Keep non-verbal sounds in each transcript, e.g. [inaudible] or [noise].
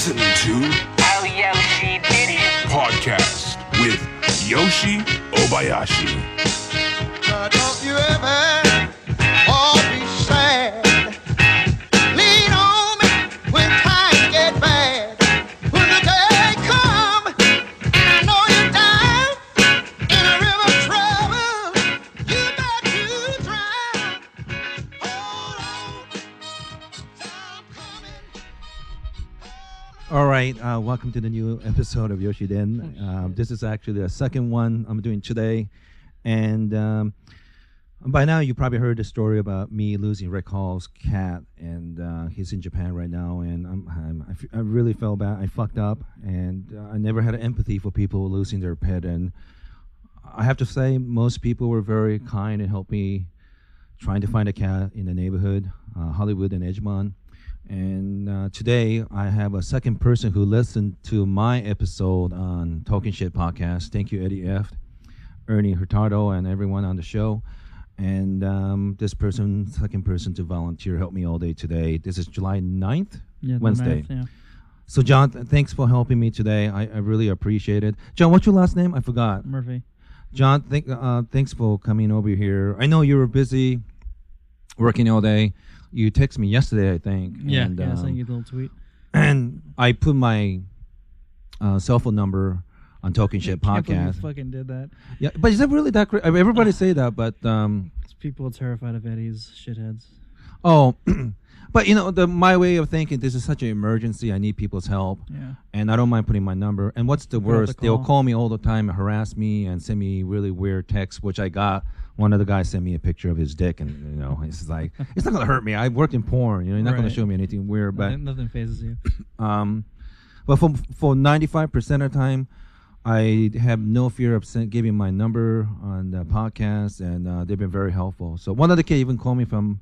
listening to Oh, Yoshi did it. Podcast with Yoshi Obayashi. Uh, All right, uh, welcome to the new episode of Yoshi Den. Um, this is actually the second one I'm doing today, and um, by now you probably heard the story about me losing Rick Hall's cat, and uh, he's in Japan right now, and I'm, I'm, I, f- I really felt bad. I fucked up, and uh, I never had empathy for people losing their pet, and I have to say most people were very kind and helped me trying to find a cat in the neighborhood, uh, Hollywood and Edgemont. And uh, today I have a second person who listened to my episode on Talking Shit podcast. Thank you, Eddie Ifft, Ernie Hurtado, and everyone on the show. And um, this person, second person to volunteer, helped me all day today. This is July 9th, Yeah, Wednesday. yeah. So, John, th- thanks for helping me today. I, I really appreciate it. John, what's your last name? I forgot. Murphy. John, thank, uh, thanks for coming over here. I know you were busy working all day. You texted me yesterday, I think. Yeah, and, yeah, I um, sent you the little tweet. and [clears throat] I put my uh, cell phone number on Talking Shit podcast. fucking did that. Yeah, but is that really that great? I mean, everybody say that, but um, People are terrified of Eddie's shitheads. oh, [clears throat] but you know, the my way of thinking, this is such an emergency. I need people's help, Yeah. and I don't mind putting my number. And what's the Put out the worst? They'll call. call me all the time, and harass me, and send me really weird texts, which I got. One of the guys sent me a picture of his dick, and you know, it's like it's not gonna hurt me. I worked in porn, you know, you're not gonna show me anything weird, but nothing, nothing phases you. [clears throat] Um, but for for ninety five percent of the time, I have no fear of giving my number on the podcast, and uh, they've been very helpful. So one of the kids even called me from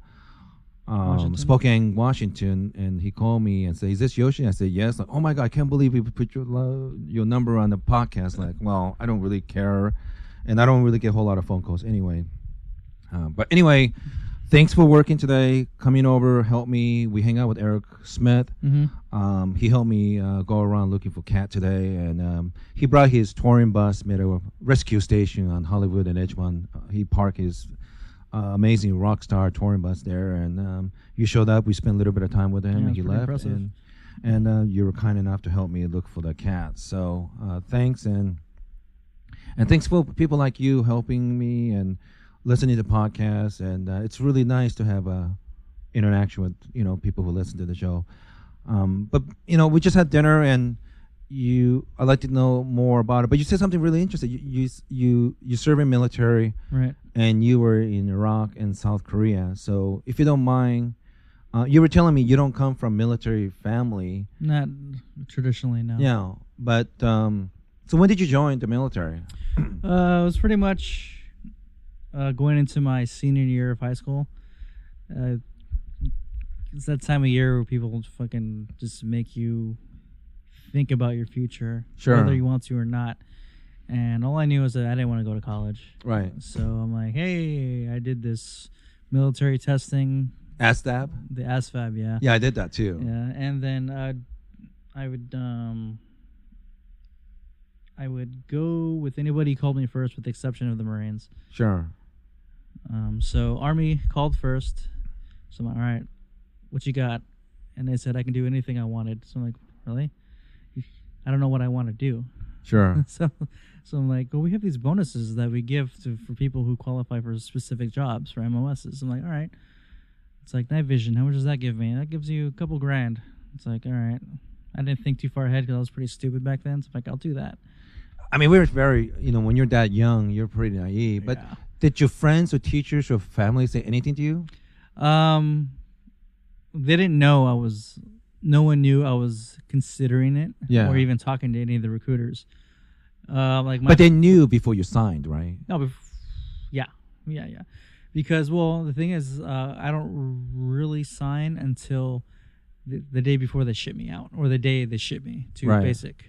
um, Washington? Spokane, Washington, and he called me and said, "Is this Yoshi?" I said, "Yes." Like, oh my god, I can't believe you put your lo- your number on the podcast. Like, well, I don't really care, and I don't really get a whole lot of phone calls anyway. Uh, but anyway, thanks for working today, coming over, help me. We hang out with Eric Smith. Mm-hmm. Um, he helped me uh, go around looking for cat today, and um, he brought his touring bus, made a rescue station on Hollywood and Edgemont. Uh, he parked his uh, amazing rock star touring bus there, and um, you showed up. We spent a little bit of time with him, Yeah, and he left. impressive. And, and uh, you were kind enough to help me look for the cat. So uh, thanks, and and thanks for people like you helping me and listening to podcasts. And uh, it's really nice to have a interaction with you know people who listen to the show. Um, but you know, we just had dinner, and you. I'd like to know more about it. But you said something really interesting. You you you, you serve in military, Right. and you were in Iraq and South Korea. So if you don't mind, uh, you were telling me you don't come from military family. Not traditionally, no. Yeah, but um, so when did you join the military? Uh, it was pretty much uh, going into my senior year of high school. Uh, it's that time of year where people fucking just make you think about your future, Sure. whether you want to or not. And all I knew was that I didn't want to go to college. Right. So I'm like, hey, I did this military testing, ASTAB. the ASVAB, yeah. Yeah, I did that too. Yeah, and then uh, I would um, I would go with anybody who called me first, with the exception of the Marines. Sure. Um, so Army called first. So I'm like, all right, what you got? And they said I can do anything I wanted. So I'm like, really? I don't know what I want to do. Sure. [laughs] so, so I'm like, well, we have these bonuses that we give to for people who qualify for specific jobs for MOSs. I'm like, all right. It's like night vision. How much does that give me? That gives you a couple grand. It's like, all right. I didn't think too far ahead because I was pretty stupid back then. So I'm like, I'll do that. I mean, we were very, you know, when you're that young, you're pretty naive. But Yeah. did your friends or teachers or family say anything to you? Um, they didn't know I was. No one knew I was considering it, Yeah. or even talking to any of the recruiters. Uh, like my but they knew before you signed, right? No, but yeah, yeah, yeah. Because well, the thing is, uh, I don't really sign until the, the day before they ship me out, or the day they ship me to Right. basic.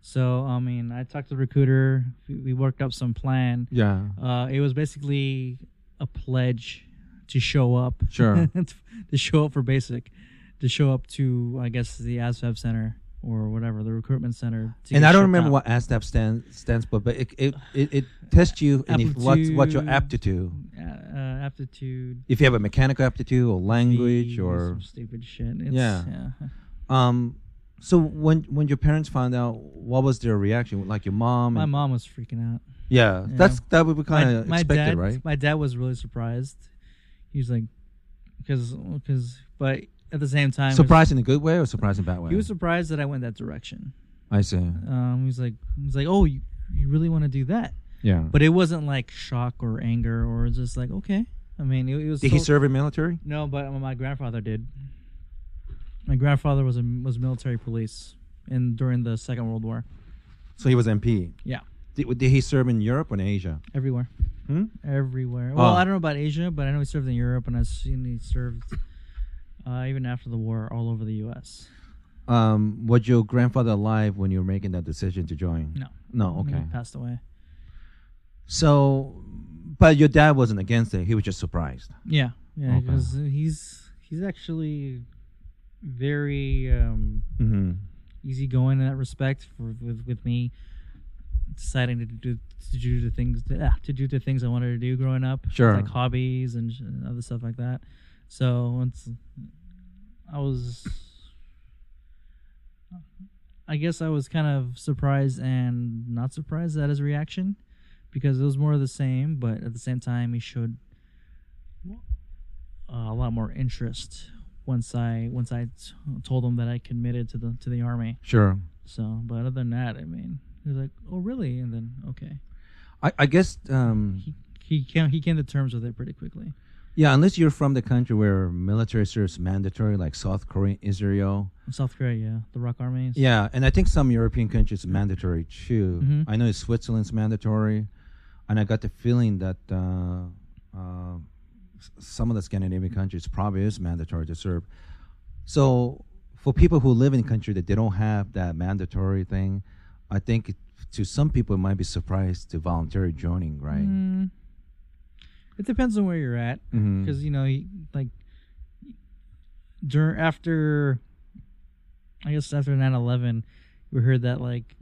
So I mean, I talked to the recruiter. We, worked up some plan. Yeah. Uh, it was basically a pledge to show up. Sure. [laughs] to show up for basic, to show up to I guess the ASVAB center or whatever the recruitment center. to and I don't remember out. what ASTAP stands stands for, but it it it, it tests you [sighs] what's what's your aptitude. uh, uh, aptitude. If you have a mechanical aptitude or language or some stupid shit. It's, Yeah. yeah. um. So when when your parents found out, what was their reaction? Like your mom? My mom was freaking out. Yeah, Yeah. that's that would be kind of expected, dad, right? My dad was really surprised. He was like, because because, but at the same time, Surprised in a good way or surprised in a bad way? He was surprised that I went that direction. I see. Um, he was like, he was like, oh, you, you really want to do that? Yeah. But it wasn't like shock or anger or just like, okay. I mean, it, it was. Did he so- serve in military? No, but my grandfather did. My grandfather was a was military police in during the Second World War. So he was MP. Yeah, Did, did he serve in Europe or in Asia? everywhere, Hmm? everywhere. Well, Oh. I don't know about Asia, but I know he served in Europe, and I've seen he served uh, even after the war all over the U.S. Um, was your grandfather alive when you were making that decision to join? No. No. Okay. He Okay. passed away. So, but your dad wasn't against it. He was just surprised. Yeah, yeah, Okay. because he's he's actually very um, Mm-hmm. easygoing in that respect for with, with me deciding to do to do the things ah, to do the things I wanted to do growing up, Sure. like hobbies and, and other stuff like that. So once I was, I guess I was kind of surprised and not surprised at his reaction because it was more of the same, but at the same time he showed uh, a lot more interest once I once I t- told him that I committed to the to the army. Sure. So, but other than that, I mean, he was like, "Oh, really?" And then, okay, I, I guess. Um, he he came he came to terms with it pretty quickly. yeah, unless you're from the country where military service mandatory, like South Korea, Israel. South Korea, yeah, the ROK Army. Yeah, and I think some European countries mandatory too. Mhm. I know it's Switzerland's mandatory, and I got the feeling that uh, uh, some of the Scandinavian countries probably is mandatory to serve. So for people who live in country that they don't have that mandatory thing, I think it, to some people it might be surprised to voluntarily joining, right? Mm, it depends on where you're at, because you know, you- like, during after, I guess after 9/11, we heard that like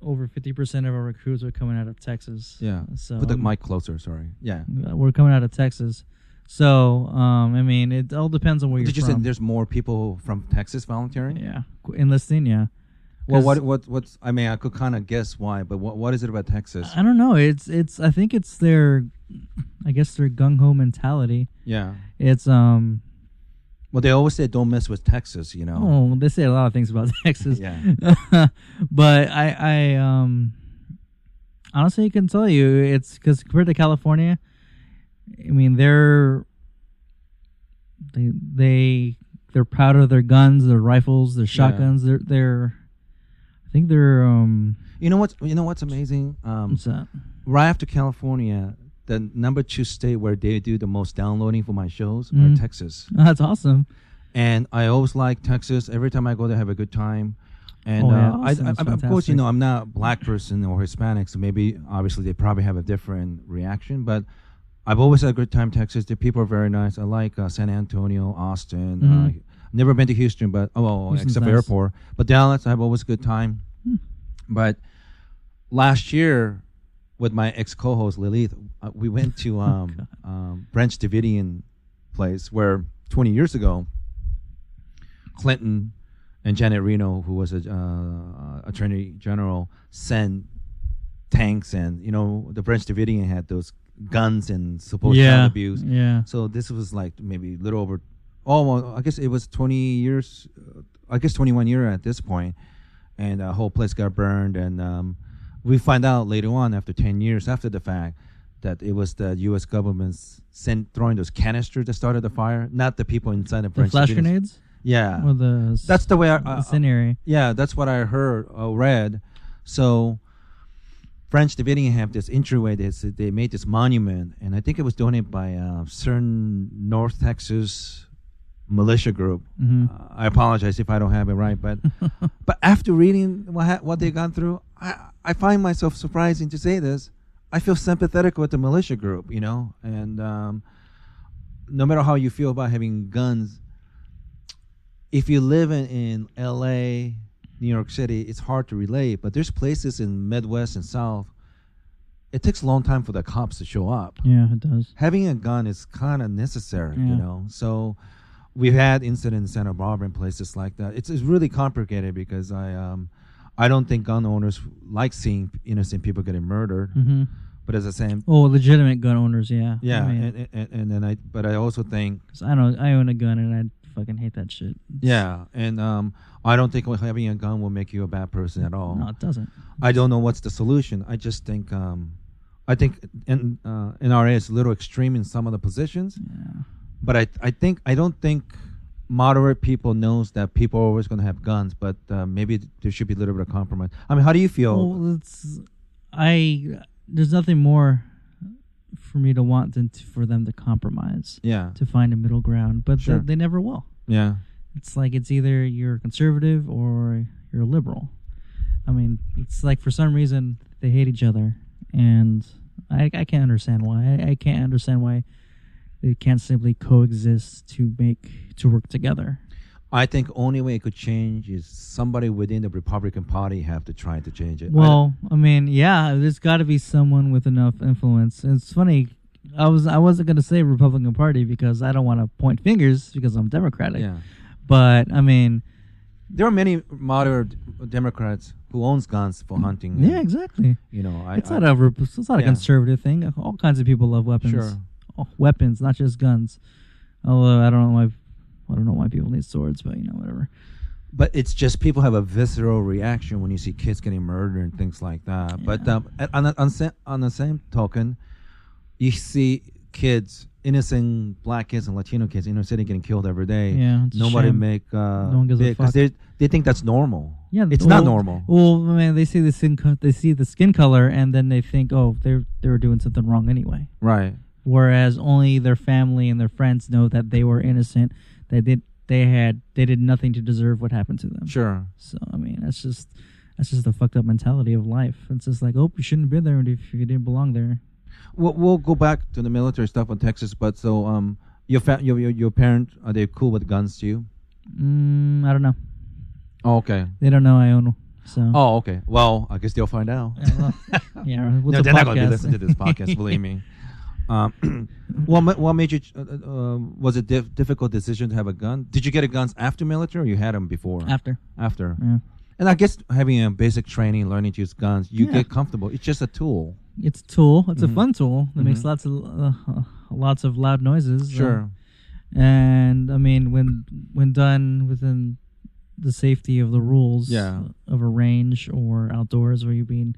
over 50 percent of our recruits were coming out of Texas. Yeah. So Put the mic closer. Sorry. Yeah. we're coming out of Texas. So, um, I mean, it all depends on where Did you you're say from. there's more people from Texas volunteering? yeah, qu- enlisting. Yeah. Well, 'Cause- what what what's? I mean, I could kind of guess why, but what what is it about Texas? I don't know. It's it's. I think it's their, I guess their gung ho mentality. Yeah. It's um. Well, they always say don't mess with Texas, you know. Oh, they say a lot of things about [laughs] Texas. Yeah. [laughs] but I I um. Honestly, I can tell you it's because compared to California, I mean they're they they they're proud of their guns, their rifles, their shotguns. They're they're. I think they're um. You know what's you know what's amazing? Um, What's that? right after California, the number two state where they do the most downloading for my shows Mhm. are Texas. Oh, [laughs] that's awesome. And I always like Texas. Every time I go there, I have a good time. And Oh, yeah, uh, I, I, of course, you know, I'm not a black person or Hispanic, so maybe obviously they probably have a different reaction. But I've always had a good time. Texas, the people are very nice. I like uh, San Antonio, Austin. Mhm. Uh, never been to Houston, but oh, well, Houston's except for nice. airport. But Dallas, I have always a good time. Hmm. But last year, with my ex co-host Lilith, uh, we went [laughs] Oh, to um, um, Branch Davidian place where 20 years ago, Clinton and Janet Reno, who was a uh, attorney general, sent tanks and you know the Branch Davidian had those guns and supposed yeah. child abuse. Yeah. So this was like maybe a little over, oh, well, I guess it was 20 years, uh, I guess 21 year at this point, and the whole place got burned. And um, we find out later on, after 10 years after the fact, that it was the U.S. government's sent throwing those canisters that started the fire, not the people inside the The flash grenades Yeah, or the that's the way I, the I, yeah, that's what I heard or read. So Branch Davidian have this entryway. This they made this monument, and I think it was donated by a certain North Texas militia group. hmm Uh, I apologize if I don't have it right, but [laughs] but after reading what ha- what they gone through, I I find myself surprising to say this. I feel sympathetic with the militia group, you know, and um, no matter how you feel about having guns, if you live in, in L.A., New York City, it's hard to relate. But there's places in Midwest and South. It takes a long time for the cops to show up. Yeah, it does. Having a gun is kind of necessary, you know. So we've had incidents in Santa Barbara and places like that. It's it's really complicated because I um I don't think gun owners like seeing innocent people getting murdered. hmm But at the same, Oh, legitimate gun owners, yeah. yeah, I mean, and, and and then I but I also think 'cause I don't. I own a gun and I fucking hate that shit. yeah, and um I don't think having a gun will make you a bad person at all. No, it doesn't. I don't know what's the solution. I just think um, I think in uh, NRA is a little extreme in some of the positions, Yeah. but I I think I don't think moderate people knows that people are always going to have guns, but uh, maybe there should be a little bit of compromise. I mean, how do you feel? Well, it's I. There's nothing more for me to want than to, for them to compromise yeah, to find a middle ground, but Sure. they, they never will. yeah, It's like it's either you're conservative or you're liberal. I mean, it's like for some reason they hate each other, and I I can't understand why. I, I can't understand why they can't simply coexist to make to work together. I think only way it could change is somebody within the Republican Party have to try to change it. Well, I mean, yeah, there's got to be someone with enough influence. It's funny. I was I wasn't gonna say Republican Party because I don't want to point fingers because I'm Democratic. yeah, But I mean, there are many moderate Democrats who owns guns for mm, hunting. and, yeah, exactly. You know, I, it's I, not a it's not a Yeah. conservative thing. All kinds of people love weapons. Sure. Oh, weapons, not just guns. Although I don't know why I don't know why people need swords, but you know whatever. But it's just people have a visceral reaction when you see kids getting murdered and things like that. But um, on, the, on, sa- on the same token, you see kids, innocent black kids and Latino kids in the city getting killed every day. Yeah, it's a Nobody make uh, No one gives a because fuck. they they think that's normal. Yeah, it's well- not normal. Well, man, they see the skin co- they see the skin color and then they think, oh, they they were doing something wrong anyway. Right. Whereas only their family and their friends know that they were innocent. They did they had they did nothing to deserve what happened to them. Sure. So I mean, that's just that's just the fucked up mentality of life. It's just like, oh, you shouldn't have been there if you didn't belong there. We'll, we'll go back to the military stuff on Texas. But so um, your fa- your, your your parent are they cool with guns too? Mm, I don't know. Oh, okay. They don't know I own. So Oh, okay. Well, I guess they'll find out. Yeah, well, [laughs] yeah, what's no, a they're not going to podcast? listen to this podcast. believe [laughs] me. Um, [clears throat] what ma- what made you? Uh, uh, um, was it dif- difficult decision to have a gun? Did you get a guns after military, or you had them before? after. After. Yeah. And I guess having a basic training, learning to use guns, you Yeah. get comfortable. It's just a tool. It's a tool. It's Mhm. a fun tool that makes Mhm. lots of uh, uh, lots of loud noises. uh, Sure. and I mean, when when done within the safety of the rules Yeah. of a range or outdoors where you're being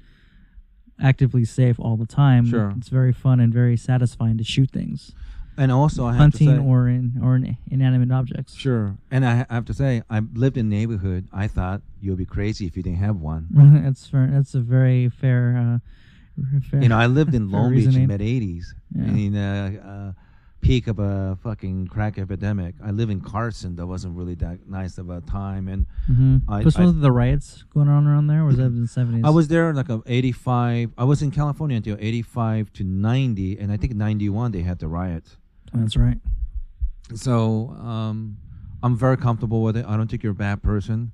actively safe all the time, Sure. it's very fun and very satisfying to shoot things, And also, I have hunting to say, or in or in inanimate objects. sure. And I ha- I have to say, I lived in a neighborhood. I thought you'd be crazy if you didn't have one. [laughs] that's fair. That's a very fair. Uh, fair You know, I lived in [laughs] Long Beach in mid '80s, Yeah. in uh, uh, peak of a fucking crack epidemic. I live in Carson. That wasn't really that nice of a time, and Mm-hmm. I- Was one of the riots going on around there? Was that in the [laughs] seventies? I was there in like a '85. I was in California until '85 to '90, and I think '91 they had the riot. That's right. So um, I'm very comfortable with it. I don't think you're a bad person.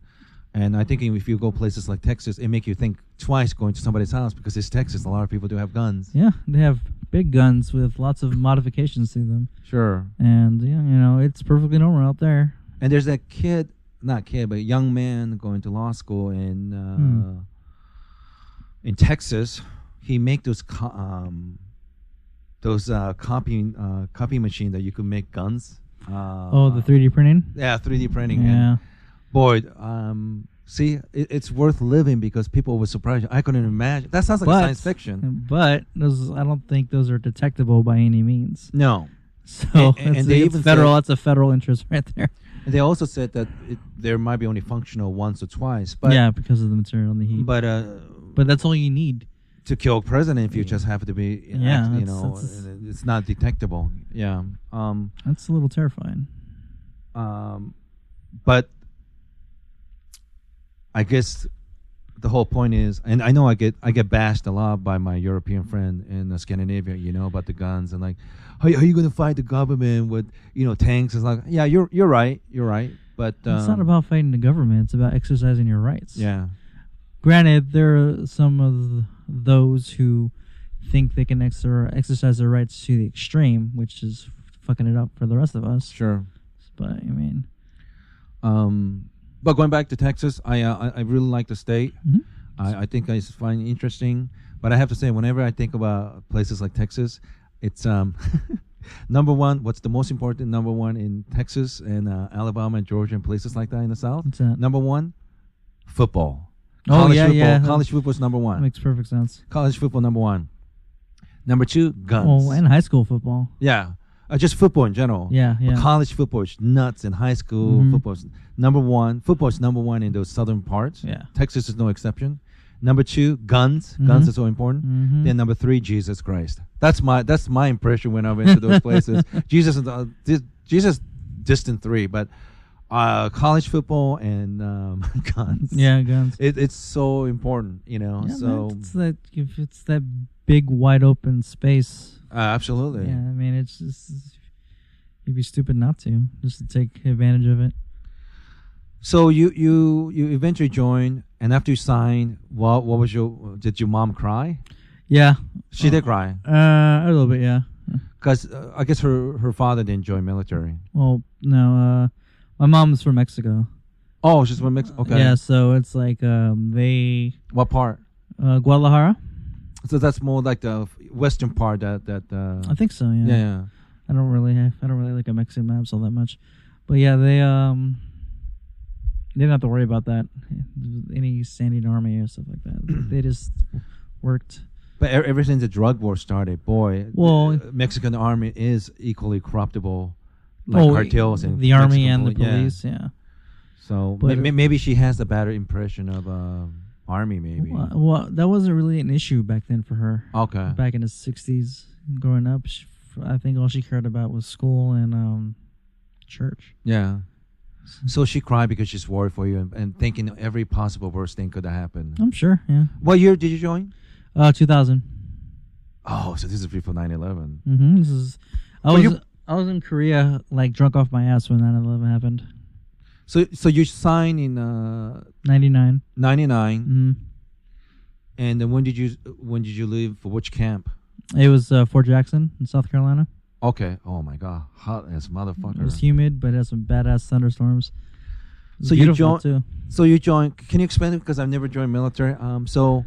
And I think if you go places like Texas, it make you think twice going to somebody's house because it's Texas. A lot of people do have guns. Yeah, they have big guns with lots of modifications to them, Sure. and yeah, you know it's perfectly normal out there. And there's that kid, not kid, but young man going to law school in uh, Hmm. in Texas. He make those co- um, those uh, copying uh, copy machine that you could make guns. Uh, oh, the 3D printing. yeah, 3D printing. And Yeah, boy, um, see, it, it's worth living because people were surprised. I couldn't imagine. That sounds like But- science fiction. but those I don't think those are detectable by any means. No, [laughs] So [laughs] And- and that's, they it's even federal. said- that's a federal interest right there. and they also said that it, there might be only functional once or twice. But yeah, because of the material and the heat. But, but uh, that's all you need. to kill a president, if you just have to be, Yeah, you know, that's- uh, it's not detectable. Yeah. Um. That's a little terrifying. Um. But I guess the whole point is, and I know I get I get bashed a lot by my European friend in uh, Scandinavia, you know, about the guns and like, how, how are you going to fight the government with you know tanks? It's like, yeah, you're you're right, you're right. But um, it's not about fighting the government. It's about exercising your rights. yeah. Granted, there are some of those who think they can exer- exercise their rights to the extreme, which is fucking it up for the rest of us. Sure. But I mean, Um, but going back to Texas, I uh, I, I really like the state. Mhm. I, I think I find it interesting. But I have to say, whenever I think about places like Texas, it's um, [laughs] number one. What's the most important? Number one in Texas and uh, Alabama and Georgia and places like that in the South. Number one, football. Oh, college yeah, football, yeah. College football is number That one. makes perfect sense. college football number one. Number two, guns. Oh, and high school football. yeah, uh, just football in general. Yeah, But yeah. college football is nuts, and high school Mhm. football is number one. Football is number one in those southern parts. Yeah. Texas is no exception. Number two, guns. Guns Mhm. are so important. Mhm. Then number three, Jesus Christ. That's my that's my impression when I went to those places. [laughs] Jesus is uh, di- Jesus distant three, but uh, college football and um, [laughs] guns. Yeah, guns. It, it's so important, you know. Yeah, so man, it's that if it's that big wide open space. Uh, absolutely. Yeah, I mean it's just you'd be stupid not to just to take advantage of it. So you you you eventually joined, and after you signed, what what was your did your mom cry? Yeah, She did cry uh, a little bit. Yeah. because uh, I guess her her father didn't join military. Well, no, uh, my mom's from Mexico. Oh, she's from Mexico. Okay. Yeah, so it's like um, they What part? uh, Guadalajara. So that's more like the western part that that. Uh, I think so. Yeah. yeah. yeah. I don't really have, I don't really like at Mexican maps all that much, but yeah, they um they didn't have to worry about that. Any standing army or stuff like that. [clears throat] they just worked. But ever since the drug war started, boy, Well- the Mexican army is equally corruptible, like Oh, cartels and the army Mexican and the poli- yeah. police. Yeah. So But- may- may- maybe she has a better impression of um army. Maybe. Well, well, that wasn't really an issue back then for her. Okay. Back in the '60s, growing up, she, I think all she cared about was school and um church. Yeah. So she cried because she's worried for you and, and thinking every possible worst thing could have happened. I'm sure. Yeah. What year did you join? Uh, 2000. Oh, so this is before 9 11. Mm-hmm. This is. I was you- I was in Korea, like drunk off my ass when 9/11 happened. So so you signed in uh, 99. 99 Mm-hmm. and then when did you when did you leave for which camp? It was uh, Fort Jackson in South Carolina. Okay. Oh my god. Hot as motherfucker. It was humid, but it had some badass thunderstorms. So you joined- too. So you joined Can you explain it because I've never joined military. Um so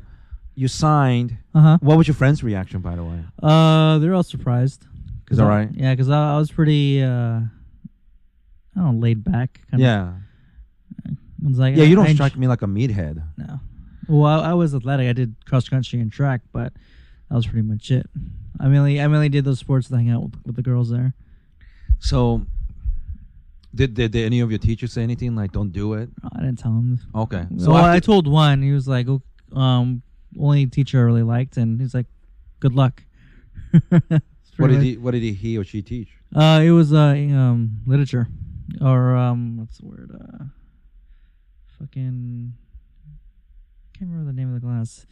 you signed Uh huh. What was your friend's reaction by the way? Uh, they're all surprised. Is that I- right? Yeah, because I, I was pretty, uh, I don't know, laid back. Kind Yeah. Of, I was like, Yeah, you don't I, strike me like a meathead. No. Well, I, I was athletic. I did cross country and track, but that was pretty much it. I mainly, I mainly did those sports to hang out with, with the girls there. So did, did did any of your teachers say anything like don't do it? I didn't tell them. Okay. So So I told one. He was like, "Oh, um, only teacher I really liked, and he's like, good luck. [laughs] What did he what did he, he or she teach? Uh, it was uh um literature, or um what's the word? Uh, fucking can't remember the name of the class,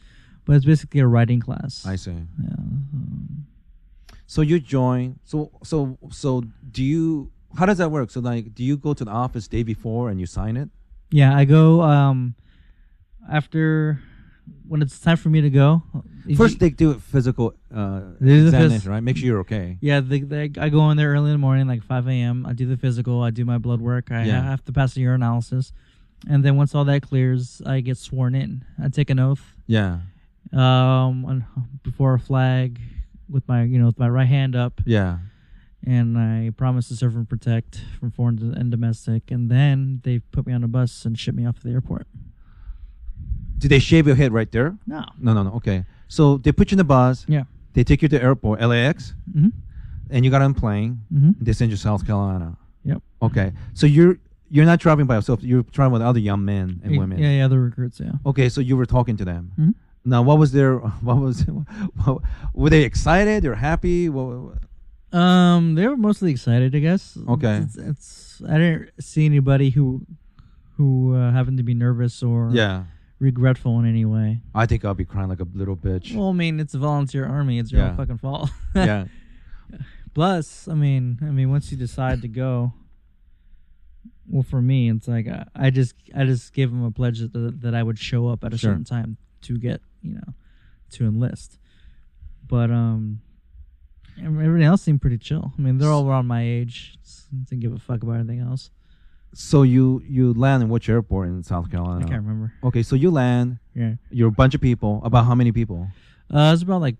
but it's basically a writing class. I see. Yeah. um, So you join. So so so do you? How does that work? So like, do you go to the office day before and you sign it? Yeah, I go um after when it's time for me to go. First, you- they do a physical uh, the phys- examination, right? Make sure you're okay. yeah, they, they, I go in there early in the morning, like 5 a.m. I do the physical, I do my blood work, I Yeah. have to pass the urinalysis, and then once all that clears, I get sworn in. I take an oath Yeah, um on, before a flag with my you know with my right hand up, yeah. and I promise to serve and protect from foreign and domestic, and then they put me on a bus and ship me off to the airport. Did they shave your head right there? No. No, no, no. Okay. So they put you in the bus. Yeah. They take you to the airport, LAX, Mm-hmm. and you got on a plane. Mm-hmm. They send you to South Carolina. Yep. Okay. So you're you're not traveling by yourself. You're traveling with other young men and women. Yeah, yeah, the recruits. Yeah. Okay. So you were talking to them. Mhm. Now, what was their? [laughs] What was? What, [laughs] were they excited? They're happy? What, Um, they were mostly excited, I guess. Okay. It's, it's I didn't see anybody who who uh, happened to be nervous or yeah. Regretful in any way. I think I'll be crying like a little bitch. Well, I mean, it's a volunteer army. It's your Yeah. own fucking fault. [laughs] yeah. Plus, I mean, I mean, once you decide to go, well, for me, it's like I, I just I just gave them a pledge that that I would show up at a Sure. certain time to get you know to enlist. But um, everything else seemed pretty chill. I mean, they're all around my age. Didn't give a fuck about anything else. So you you land in which airport in South Carolina? I can't remember. Okay, so you land. Yeah, You're a bunch of people. About how many people? uh, it's about like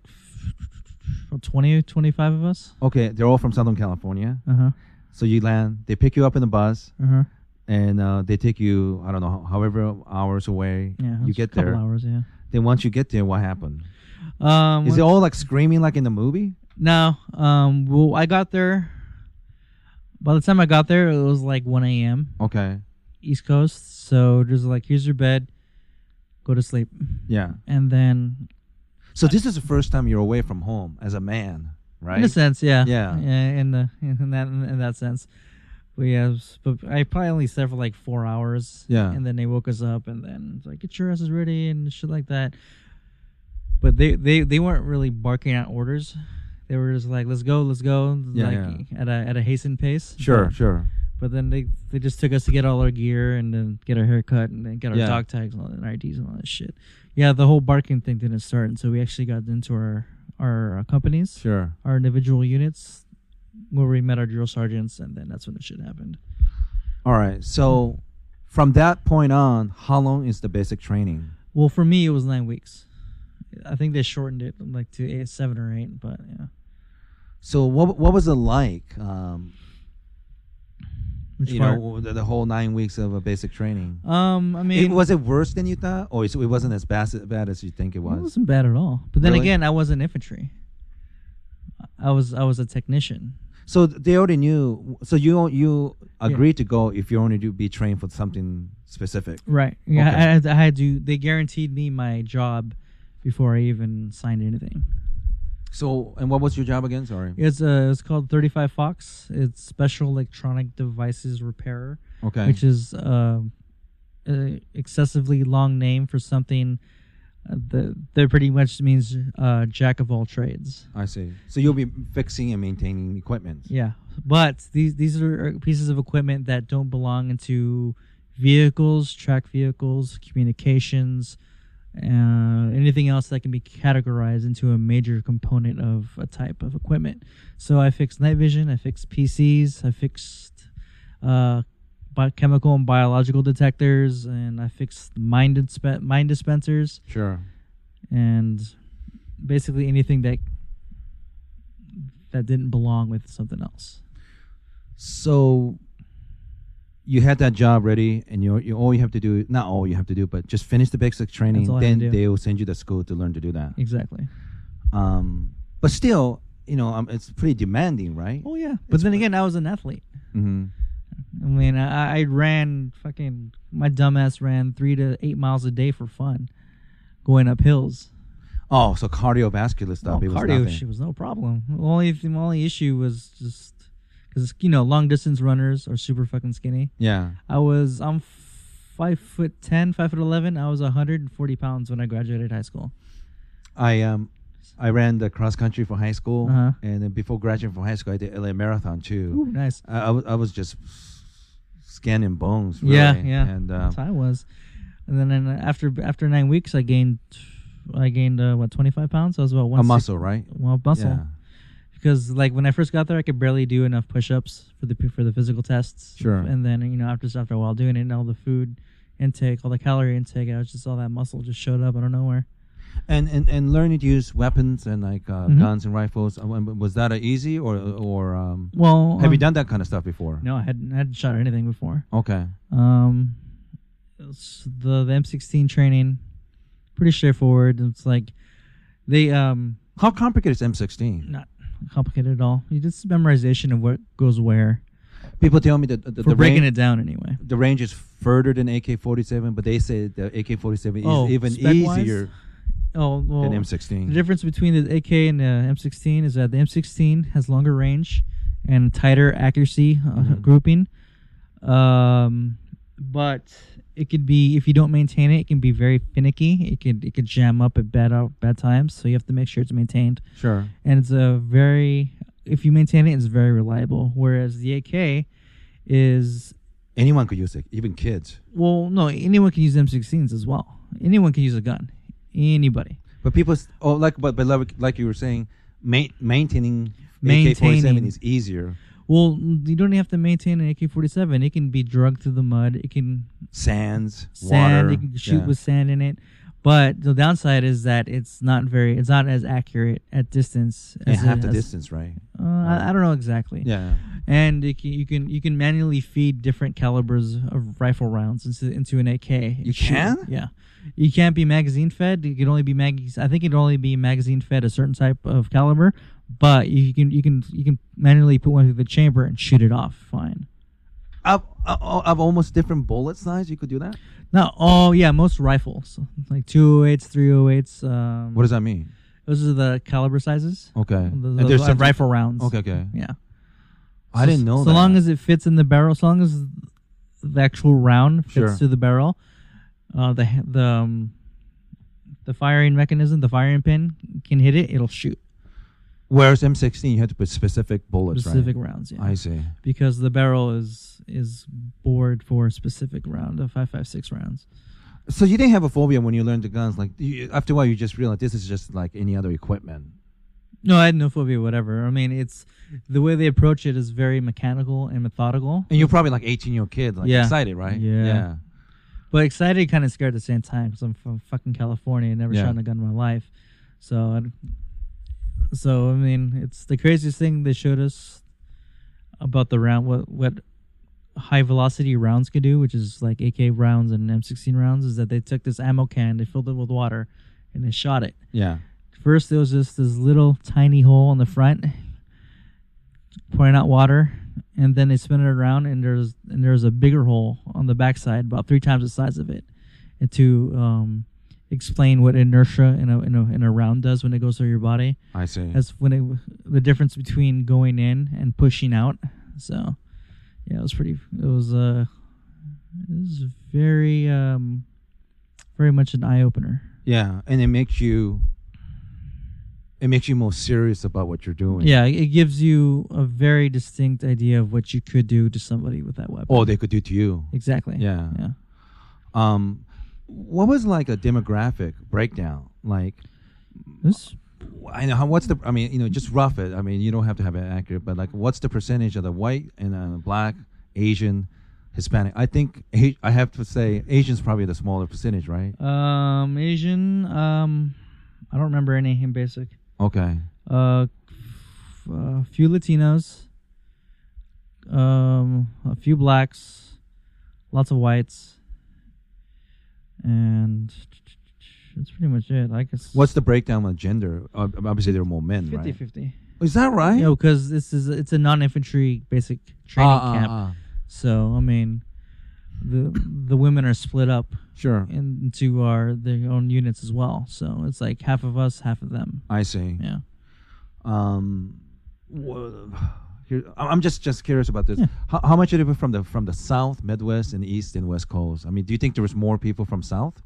20, 25 of us. Okay, they're all from Southern California. Uh huh. So you land. They pick you up in the bus, Uh huh. and uh, they take you. I don't know, however hours away. Yeah, you get a couple there. hours. Yeah. Then once you get there, what happened? Um, Is it all like screaming like in the movie? No. Um. Well, I got there. By the time I got there, it was like 1 a.m. Okay. East Coast. So just like, here's your bed. Go to sleep. Yeah. And then, So this is the first time you're away from home as a man, right? in a sense, yeah, Yeah. yeah, in the in that in that sense. we was- but I probably only slept for like four hours. Yeah. And then they woke us up, and then it's like, get your asses ready and shit like that. But they they they weren't really barking out orders. They were just like, let's go, let's go, Yeah, like at a at a hastened pace. Sure, But- sure. But then they they just took us to get all our gear and then get our haircut and then get our Yeah. dog tags and all that, and IDs and all that shit. Yeah, the whole barking thing didn't start until we actually got into our our uh, companies, Sure. our individual units, where we met our drill sergeants, and then that's when the shit happened. All right. So from that point on, how long is the basic training? Well, for me, it was nine weeks. I think they shortened it like to eight, seven or eight, but yeah. So what what was it like? Um, Which you part? know, the, the whole nine weeks of a basic training. um, I mean, It, was it worse than you thought, or is- it wasn't as bad, as bad as you think it was? It was? wasn't bad at all. But then Really? again, I wasn't infantry. I was I was a technician. So they already knew. So you you agreed to go if you only to be trained for something specific. Right. Yeah, Okay. I, had- I had to. They guaranteed me my job before I even signed anything. So and what was your job again? Sorry. It's uh, it's called 35 Fox. It's Special Electronic Devices Repairer, Okay. which is uh, a excessively long name for something uh, that that pretty much means uh, jack of all trades. I see. So you'll be fixing and maintaining equipment. Yeah, but these these are pieces of equipment that don't belong into vehicles, track vehicles, communications, uh, anything else that can be categorized into a major component of a type of equipment. So I fixed night vision, I fixed PCs, I fixed uh, chemical and biological detectors, and I fixed mine, disp- mine dispensers, Sure. and basically anything that that didn't belong with something else. So you had that job ready, and you you all you have to do not all you have to do, but just finish the basic training. Then had to do. they will send you to school to learn to do that. Exactly. Um, but still, you know, um, it's pretty demanding, right? Oh yeah. But then again, I was an athlete. Mm-hmm. I mean, I, I ran fucking my dumbass ran three to eight miles a day for fun, going up hills. Oh, so cardiovascular stuff. Oh, it was cardio nothing. shit was no problem. The only the only issue was just because you know long distance runners are super fucking skinny. Yeah. I was I'm five foot ten, five foot eleven. I was 140 pounds when I graduated high school. I um I ran the cross country for high school, Uh-huh. and then before graduating from high school, I did LA marathon too. Ooh, nice. I, I, was, I was just scanning bones. Really. Yeah, yeah. And uh, That's how I was. And then after after nine weeks, I gained I gained uh, what 25 pounds. I was about one a muscle, right? Well, muscle. Yeah. Because like when I first got there, I could barely do enough push-ups for the for the physical tests. Sure. And then you know after after a while doing it, and all the food intake, all the calorie intake, I was just all that muscle just showed up out of nowhere. And, and and learning to use weapons and like uh, Mhm. guns and rifles. uh, Was that a easy or or um, Well, have you um, done that kind of stuff before? No, I hadn't I hadn't shot anything before. Okay. Um, the the M16 training, pretty straightforward. It's like they um How complicated is M16? not complicated at all. You just memorization of what goes where. People tell me that the, the, the breaking range, it down anyway. the range is further than AK-47, but they say the AK-47 is Oh, even spec-wise? easier Oh well, than M16. The difference between the AK and the M16 is that the M16 has longer range and tighter accuracy uh, Mhm. grouping. Um, but it could be if you don't maintain it, it can be very finicky. It could it could jam up at bad out bad times. So you have to make sure it's maintained. Sure. And it's a very if you maintain it, it's very reliable. Whereas the AK is anyone could use it, even kids. Well, no, anyone can use M16s as well. Anyone can use a gun. Anybody. But people, oh, like, but but like, like you were saying, ma- maintaining AK-47 Maintaining. is easier. Well, you don't have to maintain an AK-47. It can be drugged through the mud. It can Sands, sand. water. You can shoot yeah. with sand in it. But the downside is that it's not very. It's not as accurate at distance. and as half it the has- distance, right? Uh, I, I don't know exactly. Yeah. And it can, you can you can manually feed different calibers of rifle rounds into into an AK. You shoot can? Yeah. You can't be magazine fed. You can only be mag. I think it can only be magazine fed a certain type of caliber, but you can you can you can manually put one through the chamber and shoot it off. Fine. Of, of, of almost different bullet size, you could do that. No, oh yeah, most rifles like 208s, 308s. Um, What does that mean? Those are the caliber sizes. Okay. The, And there's the some- rifle rounds. Okay, okay. Yeah. I didn't know so that. long as it fits in the barrel, so long as the actual round fits Sure. to the barrel, uh, the the um, the firing mechanism, the firing pin can hit it, it'll shoot Whereas M16, you had to put specific bullets, specific right? rounds. Yeah, I see. because the barrel is is bored for a specific round, of five five six rounds. So you didn't have a phobia when you learned the guns. Like you, after a while, you just realized this is just like any other equipment. No, I had no phobia, whatever. I mean, it's the way they approach it is very mechanical and methodical. And you're probably like 18 year old kid, like Yeah. excited, right? Yeah. Yeah. But excited, kind of scared at the same time because I'm from fucking California. And never Yeah. shot a gun in my life, so so I mean, it's the craziest thing they showed us about the round. What what high velocity rounds could do, which is like AK rounds and M16 rounds, is that they took this ammo can, they filled it with water, and they shot it. Yeah. First, there was just this little tiny hole in the front, pouring out water, and then they spin it around, and there's and there's a bigger hole on the backside, about three times the size of it, and to um, explain what inertia in a, in a in a round does when it goes through your body. I see. That's when it the difference between going in and pushing out. So, yeah, it was pretty. It was uh, it was very um, very much an eye opener. yeah. And it makes you, it makes you more serious about what you're doing. Yeah, it gives you a very distinct idea of what you could do to somebody with that weapon. Or they could do to you. exactly. Yeah. yeah. Um, what was like a demographic breakdown? Like, This I know how. What's the? I mean, you know, just rough it. I mean, you don't have to have it accurate, but like, what's the percentage of the white and uh, black, Asian, Hispanic? I think I have to say Asian's probably the smaller percentage, right? um Asian um I don't remember any in basic. Okay. Uh, f- a few Latinos, um, a few blacks, lots of whites, and that's pretty much it. I guess What's the breakdown of gender? Uh, obviously, there are more men, 50 right? 50. Is that right? Know, because this is it's a non-infantry basic training Ah, ah, camp. ah. So I mean, the the women are split up Sure. into our their own units as well. So it's like half of us, half of them. I see. Yeah. Um, wha- I'm just just curious about this. Yeah. How, how much are people from the from the South, Midwest, and East and West Coast? I mean, do you think there was more people from South?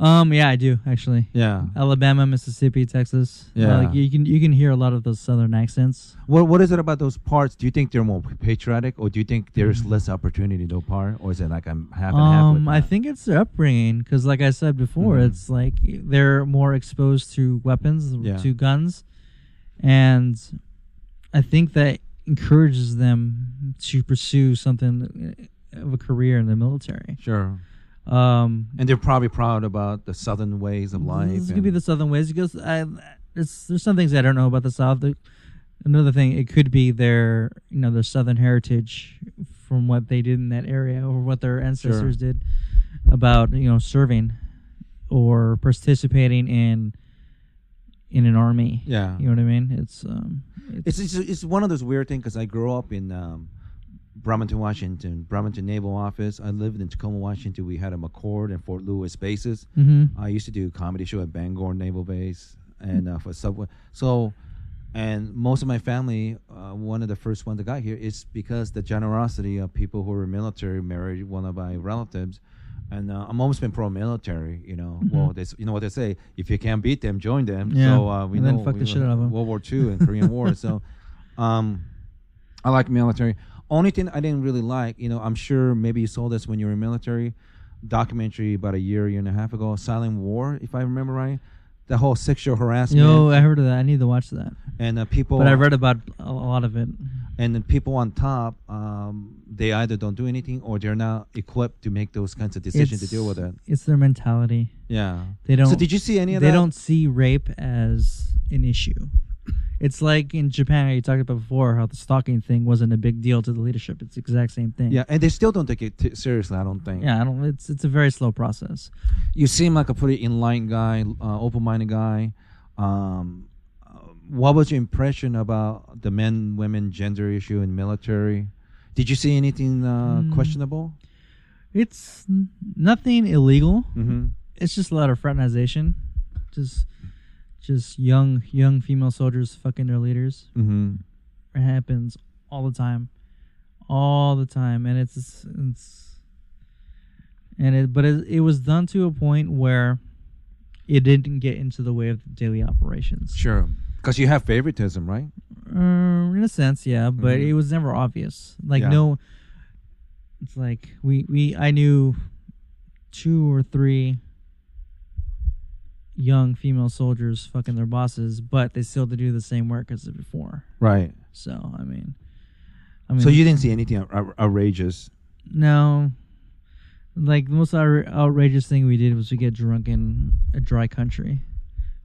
Um. Yeah, I do actually. Yeah. Alabama, Mississippi, Texas. Uh, Yeah. like you can you can hear a lot of those southern accents. What what is it about those parts? Do you think they're more patriotic, or do you think there's less opportunity to part, or is it like I'm half and half? Um, I think it's their upbringing because, like I said before, Mhm. it's like they're more exposed to weapons, Yeah. to guns, and I think that encourages them to pursue something of a career in the military. sure. Um, And they're probably proud about the Southern ways of life. This could be the southern ways because I, it's, there's some things I don't know about the South. The- Another thing, it could be their you know their southern heritage from what they did in that area or what their ancestors did about you know serving or participating in in an army. yeah. You know what I mean? It's um, It's, it's it's one of those weird things because I grew up in um, Bremerton, Washington, Bremerton Naval Office. I lived in Tacoma, Washington. We had a McChord and Fort Lewis bases. hmm I used to do a comedy show at Bangor Naval Base and uh, for Subway. So, and most of my family, uh, one of the first ones that got here is because the generosity of people who were military married one of my relatives. And uh, I'm always been pro-military, you know. Well, they, you know what they say: if you can't beat them, join them. Yeah. So uh, we And then know fuck we the shit out of 'em. World War II and Korean War. So, [laughs] um, I like military. Only thing I didn't really like, you know, I'm sure maybe you saw this when you were in military documentary about a year, year and a half ago, Silent War, if I remember right. The whole sexual harassment No, I heard of that. I need to watch that. and uh, people But I read about a lot of it. and the people on top um, they either don't do anything or they're not equipped to make those kinds of decisions to deal with it. It's their mentality. Yeah. They don't. So did you see any of they that? don't see rape as an issue. It's like in Japan, you talked about before, how the stalking thing wasn't a big deal to the leadership. It's the exact same thing. Yeah, and they still don't take it t- seriously. I don't think. Yeah, I don't. It's it's a very slow process. You seem like a pretty enlightened guy, uh, open-minded guy. Um, uh, what was your impression about the men, women, gender issue in military? Did you see anything uh, Mm. questionable? It's nothing illegal. Mm-hmm. It's just a lot of fraternization. Just just young young female soldiers fucking their leaders. Mm-hmm. It happens all the time, all the time, and it's it's and it but it, it was done to a point where it didn't get into the way of the daily operations. Sure, because you have favoritism, right? Uh, in a sense, yeah, but Mhm. it was never obvious. Like Yeah. no, it's like we we I knew two or three young female soldiers fucking their bosses, but they still had to do the same work as before. Right. So I mean, I mean, so you didn't see anything outrageous. no. Like the most outrageous thing we did was we get drunk in a dry country.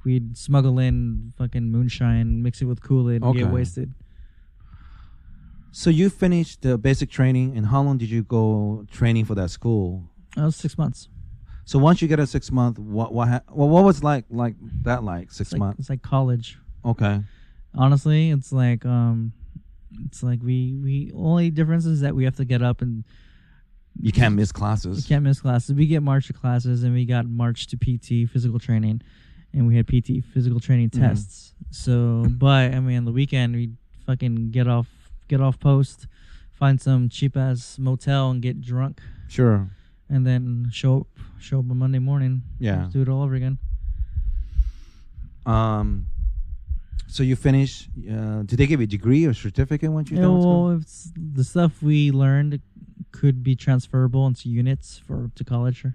We'd smuggle in fucking moonshine, mix it with Kool Aid, and Okay. get wasted. So you finished the basic training, and how long did you go training for that school? Was six months. So once you get a six month, what what ha- well, what was like like that like six It's like, months? it's like college. Okay. Honestly, it's like um, it's like we we only difference is that we have to get up and You can't miss classes. You can't miss classes. We get march to classes and we got march to PT physical training, and we had PT physical training Mhm. tests. So, but I mean, on the weekend we fucking get off get off post, find some cheap ass motel and get drunk, Sure. And then show up show up on Monday morning. Yeah. do it all over again. Um. So you finish. Uh, did they give you a degree or certificate once you Yeah, well, it's, the stuff we learned could be transferable into units for to college.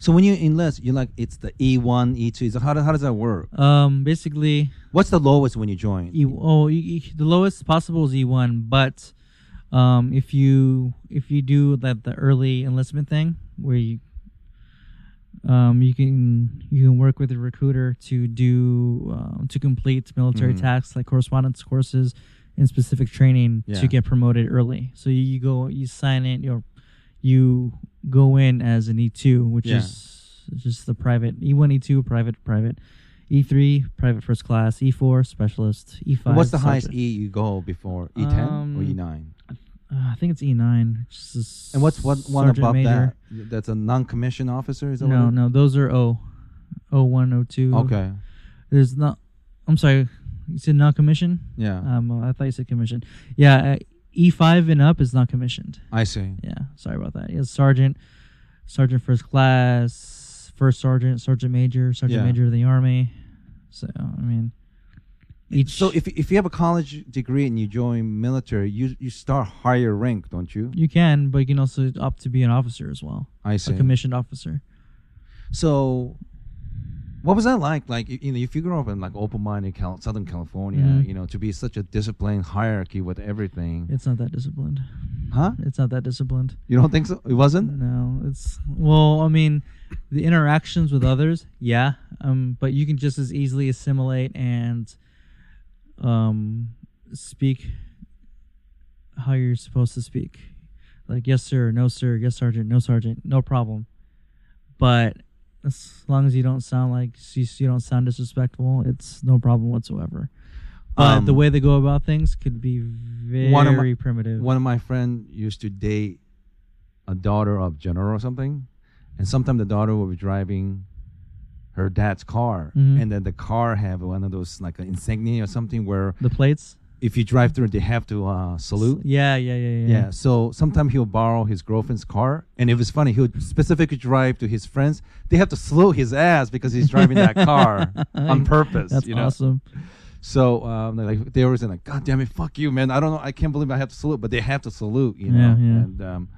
So when you enlist, you like it's the E one, E two. So how do, how does that work? Um, basically, What's the lowest when you join? E, oh, e- the lowest possible is E one, but um, if you if you do that the early enlistment thing where you um, you can you can work with a recruiter to do um, to complete military Mhm. tasks like correspondence courses and specific training Yeah. to get promoted early. So you, you go you sign in you you go in as an E two, which Yeah. is just the private E one E two private private. E three private first class, E four specialist, E five. What's the highest. E you go before? E ten or Um, E nine? Uh, I think it's E nine. And what's what one above major. that? That's a non-commissioned officer. Is that No, no, those are O, O one, O two. Okay. There's not. I'm sorry. You said non commissioned. Yeah. Um, I thought you said commissioned. Yeah, uh, E five and up is not commissioned. I see. Yeah, sorry about that. Yeah, sergeant, sergeant first class, first sergeant, sergeant major, sergeant Yeah. major of the army. So I mean, each. So if if you have a college degree and you join military, you you start higher rank, don't you? you can, but you can also opt to be an officer as well, I see. A commissioned officer. So, what was that like? Like you know, if you grow up in like open-minded Cal- Southern California, Mhm. you know, to be such a disciplined hierarchy with everything, It's not that disciplined. huh? It's not that disciplined. You don't think so? It wasn't. No, it's well. I mean, the interactions with others, yeah. Um, but you can just as easily assimilate and um speak how you're supposed to speak. Like yes sir, no sir, yes sergeant, no sergeant, no problem. But as long as you don't sound like you, you don't sound disrespectful, it's no problem whatsoever. But the Um, way they go about things could be very One my- primitive. One of my friend used to date a daughter of general or something, and sometimes the daughter would be driving her dad's car, Mhm. and then the car have one of those like an insignia or something where the plates. If you drive through, they have to uh, salute. Yeah, yeah, yeah, yeah. Yeah. So sometimes he'll borrow his girlfriend's car, and if it's funny, he'll specifically drive to his friends. They have to salute his ass because he's driving that car [laughs] on purpose. That's you know? awesome. So um, they're like they always like, God damn it, fuck you, man. I don't know. I can't believe I have to salute, but they have to salute, you know. Yeah, yeah. And um,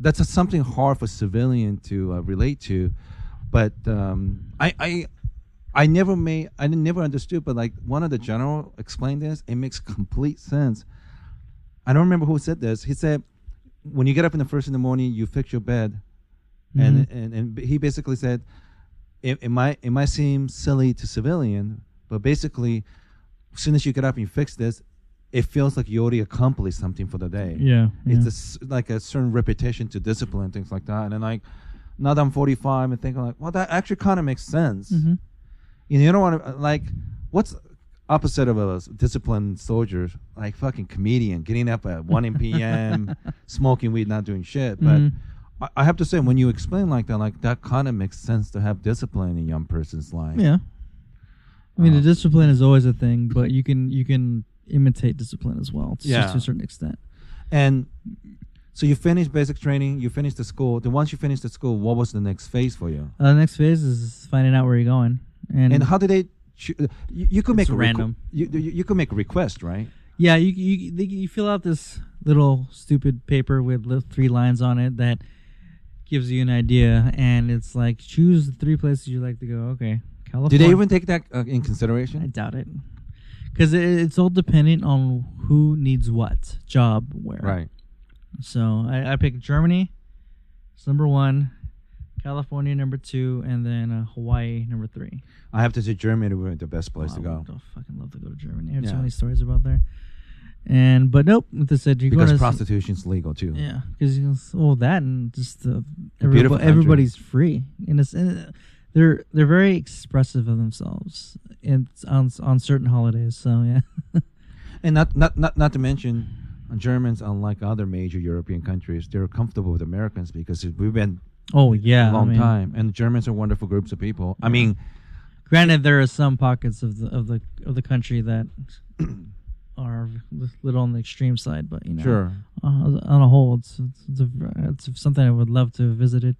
that's something hard for civilian to uh, relate to. But um, I, I, I never made, I never understood. But like one of the general explained this, it makes complete sense. I don't remember who said this. He said, when you get up in the first in the morning, you fix your bed, and, and and he basically said, it, it might it might seem silly to civilian, but basically, as soon as you get up and you fix this, it feels like you already accomplished something for the day. Yeah. It's yeah. a like a certain repetition to discipline, things like that. And then like, now that I'm 45 and thinking like, well, that actually kind of makes sense. Mhm. You know, you don't want to like, what's opposite of a disciplined soldier? Like fucking comedian, getting up at 1 [laughs] p.m., smoking weed, not doing shit. But Mhm. I, I have to say, when you explain like that, like that kind of makes sense to have discipline in a young person's life. Yeah. I mean, Uh, the discipline is always a thing, but you can you can imitate discipline as well, to, Yeah. to a certain extent. And so you finish basic training, you finish the school. Then once you finish the school, what was the next phase for you? Uh, the next phase is finding out where you're going, and, And how do they? Choo- you, you could make a requ- random. you, you you could make a request, right? yeah, you you they, you fill out this little stupid paper with three lines on it that gives you an idea, and it's like choose the three places you like to go. Okay, California. Did they even take that uh, in consideration? I doubt it, because it, it's all dependent on who needs what job where. Right. So I, I picked Germany, it's number one, California number two, and then uh, Hawaii number three. I have to say Germany would be the best place to I go would I fucking love to go to Germany. I heard so Yeah. many stories about there. And but nope, they said you because to prostitution's legal too. yeah, because you know, well that and just the beautiful everybo- country. everybody's free and it's and they're they're very expressive of themselves and on on certain holidays. So yeah, [laughs] And not not not not to mention. Germans, unlike other major European countries, they're comfortable with Americans because we've been oh yeah, a long I mean, time, and Germans are wonderful groups of people. I mean, Granted, there are some pockets of the of the of the country that [clears throat] are a little on the extreme side, but you know, sure. uh, on a whole, it's it's, a, it's something I would love to have visited.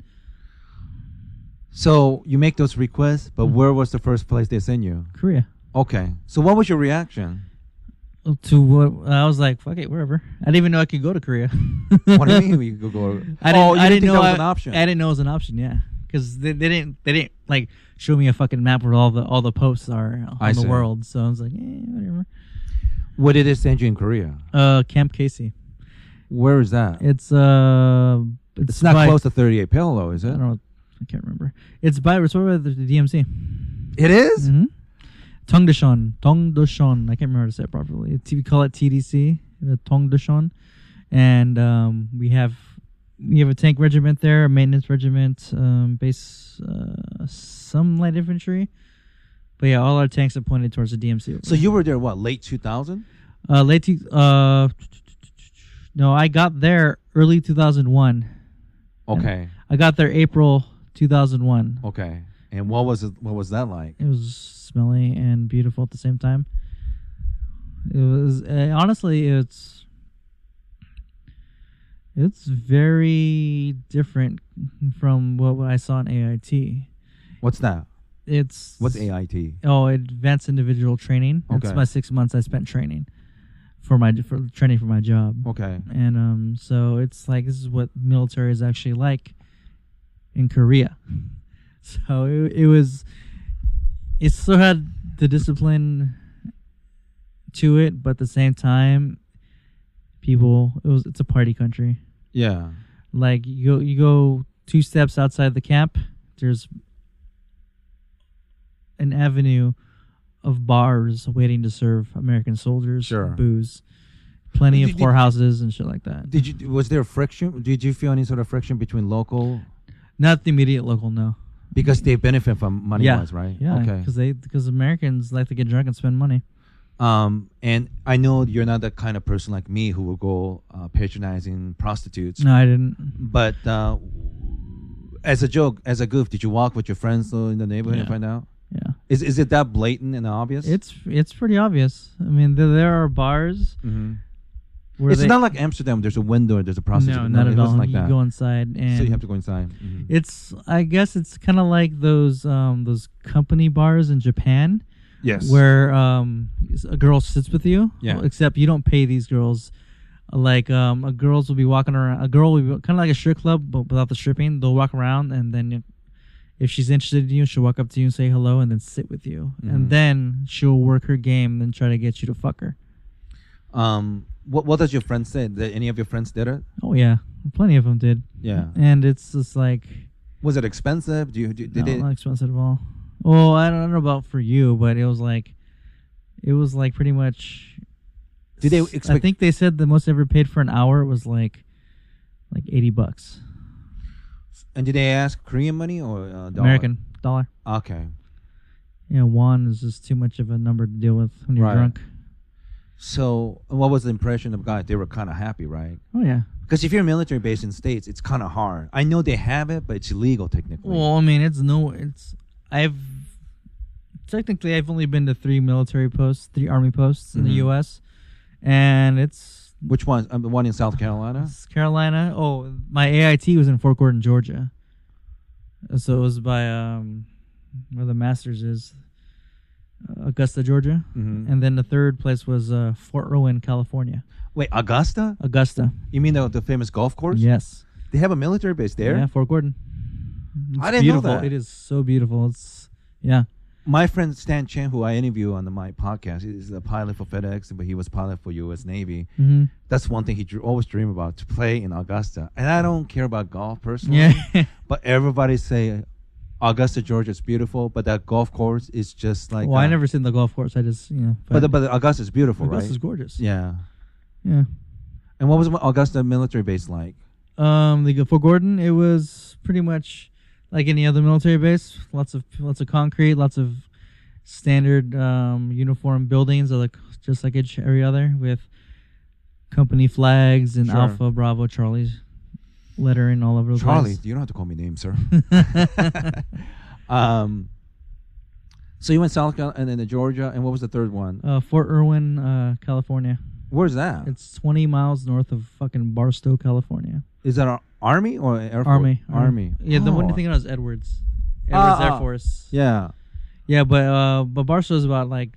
So you make those requests, but Mhm. where was the first place they sent you? Korea. Okay. So what was your reaction? To what I was like, fuck it, wherever. I didn't even know I could go to Korea. what do you mean [laughs] we could go? I didn't, oh, I didn't, know that was I, an option. I didn't know it was an option. Yeah, because they, they didn't they didn't like show me a fucking map where all the all the posts are on I the see. world. So I was like, eh, whatever. What did it send you in Korea? Uh, Camp Casey. Where is that? It's uh, it's, it's not by- close to 38 Pillow, is it? I don't know. I can't remember. It's by it's over by the DMZ. It is? Mm-hmm. Tongdashon. Tongdashon. I can't remember how to say it properly. It's, we call it TDC, uh, Tongdashon. And um, we have we have a tank regiment there, a maintenance regiment, um, base, uh, some light infantry. But yeah, all our tanks are pointed towards the DMZ. So you were there, what, late 2000? uh, late, uh, no, I got there early 2001. Okay. I got there April 2001. Okay. And what was it? What was that like? It was smelly and beautiful at the same time. It was uh, honestly, it's it's very different from what, I saw in AIT. What's that? It's What's AIT? Oh, advanced individual training. That's Okay. my six months I spent training for my for training for my job. Okay. And um, so it's like this is what military is actually like in Korea. So it, it was, it still had the discipline to it, but at the same time, people, it was it's a party country. Yeah. Like you go, you go two steps outside the camp, there's an avenue of bars waiting to serve American soldiers Sure. booze. Plenty of Did- did- whorehouses and shit like that. Did you? Was there friction? Did you feel any sort of friction between local? Not the immediate local, no. Because they benefit from money yeah, wise, right? Yeah, Okay. because they because Americans like to get drunk and spend money. Um, and I know you're not the kind of person like me who will go uh, patronizing prostitutes. No, I didn't. But uh, as a joke, as a goof, did you walk with your friends though in the neighborhood and find out? Yeah, Is is it that blatant and obvious? it's it's pretty obvious. I mean, there, there are bars hmm where It's they, not like Amsterdam. There's a window. and There's a process. no, not at all. like you that. go inside and so you have to go inside. Mhm. it's I guess it's kind of like those um those company bars in Japan Yes. where um a girl sits with you. Yeah. Except you don't pay these girls. Like um, a girls will be walking around. A girl will be kind of like a strip club, but without the stripping. They'll walk around, and then if she's interested in you, she'll walk up to you and say hello, and then sit with you, Mhm. and then she'll work her game and try to get you to fuck her. Um, what what does your friend say? Did any of your friends did it? Oh yeah, plenty of them did. Yeah. And it's just like Was it expensive? Do you do, did no, it? not expensive at all. Well, I don't know about for you, but it was like, it was like pretty much. Did they expect? I think they said the most ever paid for an hour was like, like eighty bucks And did they ask Korean money or uh, dollar? American dollar. Okay. Yeah, won is just too much of a number to deal with when you're Right. drunk. So, what was the impression of guys? They were kind of happy, right? Oh yeah. Because if you're a military based in states, it's kind of hard. I know they have it, but it's illegal technically. Well, I mean, it's no, it's I've technically I've only been to three military posts, three army posts in the Mhm. U.S. and it's Which one? Um, the one in South Carolina. Carolina. Oh, my AIT was in Fort Gordon, Georgia. So it was by um, where the Masters is, Augusta, Georgia, Mhm. and then the third place was uh, Fort Irwin, California. Wait, Augusta? Augusta. You mean the, the famous golf course? Yes. They have a military base there. Yeah, Fort Gordon. It's I didn't know that. It is so beautiful. It's yeah. My friend Stan Chen, who I interview on the, my podcast, is a pilot for FedEx, but he was pilot for U.S. Navy. hmm That's one thing he always dream about to play in Augusta. And I don't care about golf personally, Yeah. [laughs] but everybody say Augusta, Georgia is beautiful, but that golf course is just like. well, I uh, never seen the golf course. I just you know. But the, but Augusta is beautiful, Augusta's right? Is gorgeous. Yeah. Yeah. And what was Augusta military base like? Um, the Fort Gordon, it was pretty much like any other military base. Lots of lots of concrete, lots of standard um, uniform buildings, like just like each every other, with company flags and Sure. Alpha, Bravo, Charlie's lettering all over the Charlie, place. you don't have to call me names, sir. [laughs] [laughs] um, so you went South Carolina and then to Georgia, and what was the third one? uh, Fort Irwin, uh, California. Where's that? It's 20 miles north of fucking Barstow, California. Is that our Army or Air Force? Army. Army. Yeah, the one Oh. you're thinking of is Edwards. Edwards Air ah. Force. Yeah. Yeah, but uh, but Barstow is about like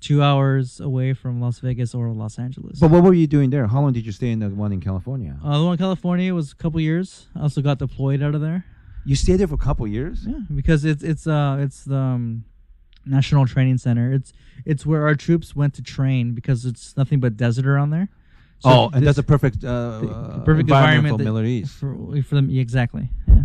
two hours away from Las Vegas or Los Angeles. But what were you doing there? How long did you stay in the one in California? uh, the one in California was a couple years. I also got deployed out of there. you stayed there for a couple years? Yeah, because it's it's uh it's the um, National Training Center. It's it's where our troops went to train because it's nothing but desert around there. So oh, and that's a perfect, uh, uh, perfect environment, environment for Middle East. for for them. exactly. Yeah.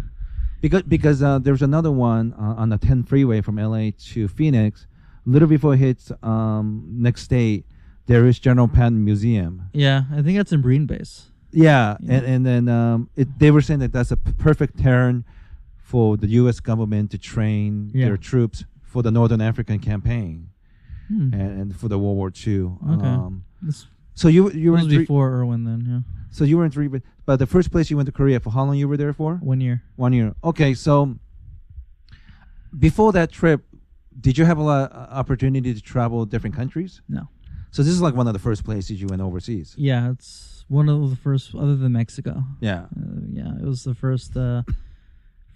Because because uh, there's another one uh, on the 10 freeway from LA to Phoenix. Little before it hits um, next day, there is General Patton Museum. Yeah, I think that's in Marine Base. Yeah, Yeah. and and then um, it, they were saying that that's a p- perfect turn for the U.S. government to train Yeah. their troops for the Northern African campaign Hmm. and, and for the World War II. Okay. Um, so you you were three, before Irwin then. Yeah, so you were in three, but- but the first place you went to Korea for how long you were there for? one year. One year. Okay, so before that trip, did you have a lot of opportunity to travel different countries? No. So this is like one of the first places you went overseas. Yeah, it's one of the first, other than Mexico. Yeah. Uh, yeah, it was the first, uh,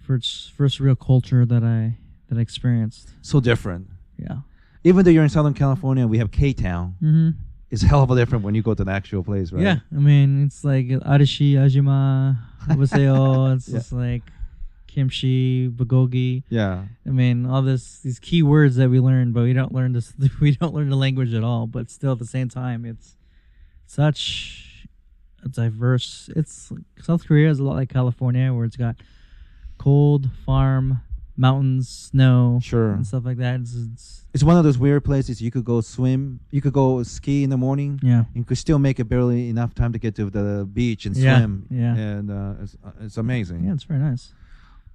first, first real culture that I that I experienced. So different. Yeah. Even though you're in Southern California, we have K Town. Mm-hmm. It's hell of a different when you go to the actual place, right? Yeah, I mean, it's like Arashi, Ajima, Waseo. [laughs] It's Yeah. just like kimchi, bulgogi. Yeah. I mean, all this these key words that we learn, but we don't learn this. [laughs] We don't learn the language at all. But still, at the same time, it's such a diverse. It's South Korea is a lot like California, where it's got cold, farm, mountains, snow, Sure. and stuff like that. It's, it's It's one of those weird places you could go swim, you could go ski in the morning, yeah, and could still make it barely enough time to get to the beach and Yeah, swim. yeah. And uh, it's, uh, it's amazing. yeah, it's very nice.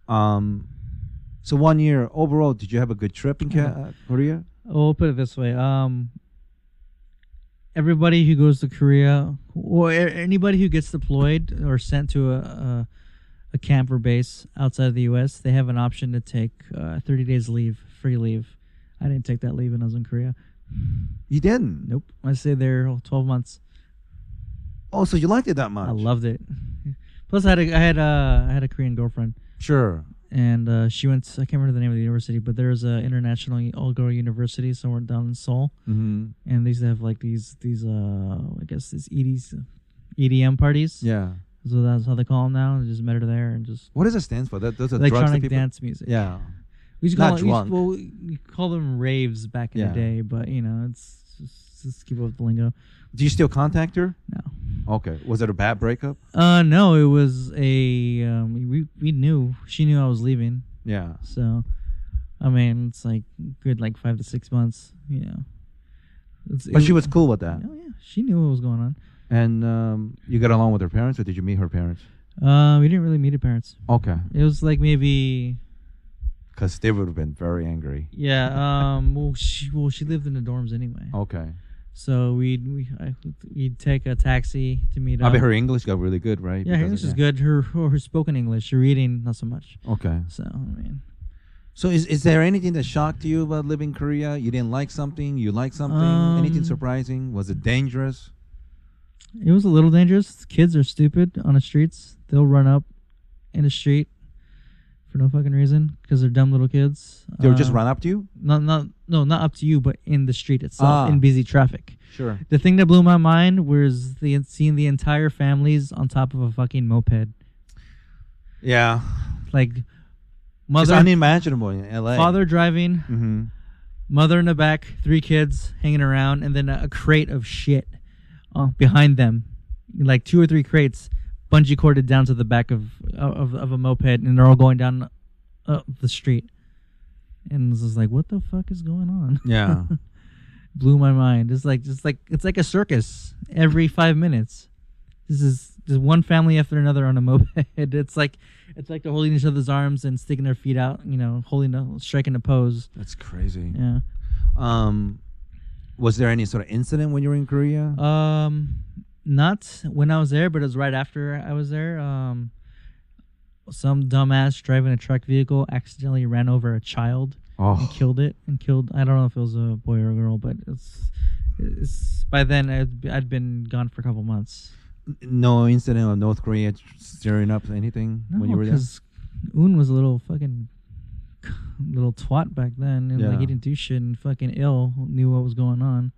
Um, so one year overall, did you have a good trip in uh, Korea? We'll put it this way. Um, everybody who goes to Korea, or anybody who gets deployed or sent to a, a a camp or base outside of the U.S., they have an option to take uh, 30 days leave, free leave. I didn't take that leave when I was in Korea. You didn't. Nope. I stayed there 12 months. Oh, so you liked it that much? I loved it. Plus, I had a, I had a, I had a Korean girlfriend, Sure. and uh, she went. To, I can't remember the name of the university, but there's a international all-girl university somewhere down in Seoul, Mm-hmm. and they used to have like these these uh I guess these EDs, EDM parties. Yeah. So that's how they call them now. I just met her there and just What does it stand for? That those are drugs that electronic people. dance music. Yeah. we used to Not call it, we used- drunk. well, we call them raves back in Yeah. the day, but you know, it's just, just keep up with the lingo. Do you still contact her? No. Okay. Was it a bad breakup? Uh, no, it was a um, we we knew she knew I was leaving, Yeah. so I mean it's like good like five to six months, you know. It's, But it- she was cool with that. Oh yeah, she knew what was going on. And um, you got along with her parents, or did you meet her parents? Uh, we didn't really meet her parents. Okay. It was like maybe Because they would have been very angry. yeah. Um, well she well she lived in the dorms anyway, Okay. So we'd we I, we'd take a taxi to meet I up. bet her English got really good, right? yeah, her English is good. Her her spoken English, her reading not so much. Okay. So I mean. So is is there anything that shocked you about living in Korea? You didn't like something, you liked something, anything Um, surprising? Was it dangerous? It was a little dangerous. Kids are stupid on the streets. They'll run up in the street for no fucking reason because they're dumb little kids. They would just Um, run up to you? Not, not, no, not up to you, but in the street itself, Ah. in busy traffic. Sure. The thing that blew my mind was the seeing the entire families on top of a fucking moped, Yeah. like It's mother, unimaginable in LA. father driving, Mm-hmm. mother in the back, three kids hanging around, and then a, a crate of shit uh, behind them, like two or three crates, bungee corded down to the back of of, of a moped, and they're all going down uh, the street. And it's just like, what the fuck is going on? [laughs] Yeah. Blew my mind. It's like just like it's like a circus every five minutes. This is just one family after another on a [laughs] moped. It's like it's like they're holding each other's arms and sticking their feet out, you know, holding a striking a pose. That's crazy. Yeah. Um, was there any sort of incident when you were in Korea? Um, not when I was there, but it was right after I was there. Um, some dumbass driving a truck vehicle accidentally ran over a child and oh, killed it and killed. I don't know if it was a boy or a girl, but it's it's by then I'd, I'd been gone for a couple months. no incident of North Korea stirring up anything when you were there? because Un was a little fucking little twat back then, and like Yeah. he didn't do shit and fucking ill knew what was going on.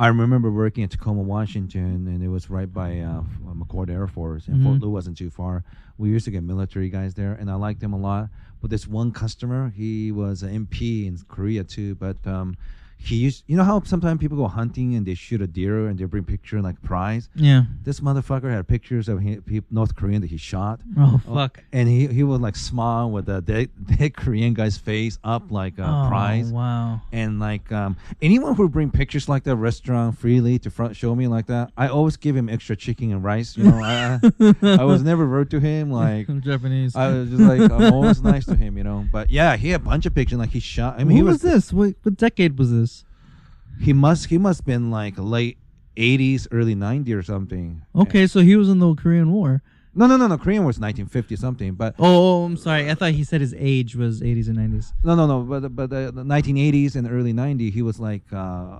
I remember working at Tacoma, Washington, and it was right by uh, McChord Air Force, and Mhm. Fort Lewis wasn't too far. We used to get military guys there, and I liked them a lot. But this one customer, he was an MP in Korea too, but um, he used, you know how sometimes people go hunting and they shoot a deer and they bring picture like prize. Yeah. This motherfucker had pictures of he, North Korean that he shot. Oh fuck. And he, he would like smile with the dead, [laughs] dead Korean guy's face up like a oh, prize Wow. and like um, anyone who bring pictures like that restaurant freely to front show me like that, I always give him extra chicken and rice. You know, I, I was never rude to him. Like I'm [laughs] Japanese. I was just like I'm always nice to him. You know, but yeah, he had a bunch of pictures. Like he shot. I mean, Who he was, was, this? What, what decade was this? He must he must been like late. 80s, early 90s or something. Okay, so he was in the Korean War. No, no, no, no. Korean was 1950 something, but Oh, oh, I'm sorry. I thought he said his age was 80s and 90s. no, no, no. But but the, the 1980s and early 90s, he was like uh,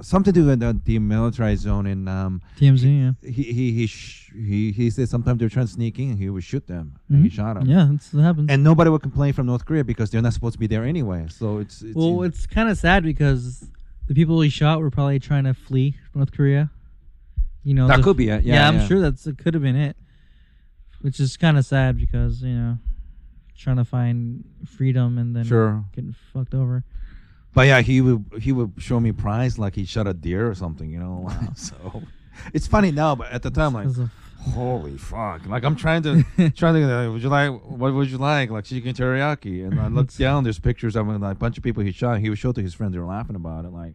something to do with the demilitarized zone in um, TMZ, yeah. he he he sh- he he said sometimes they're trying to sneak in and he would shoot them and he Mhm. shot them Yeah, that's what happens. and nobody would complain from North Korea because they're not supposed to be there anyway so it's, it's well, it's kind of sad because the people he shot were probably trying to flee North Korea. You know, that the- could be it. Yeah, yeah, I'm sure that's it. Could have been it, which is kind of sad because you know, trying to find freedom and then sure. getting fucked over. but yeah he would he would show me prize like he shot a deer or something you know? [laughs] So it's funny now but at the time like holy fuck. Like I'm trying to [laughs] trying to uh, would you like what would you like? Like chicken teriyaki. And I looked [laughs] down there's pictures of like a bunch of people he shot. He would show to his friends. They were laughing about it like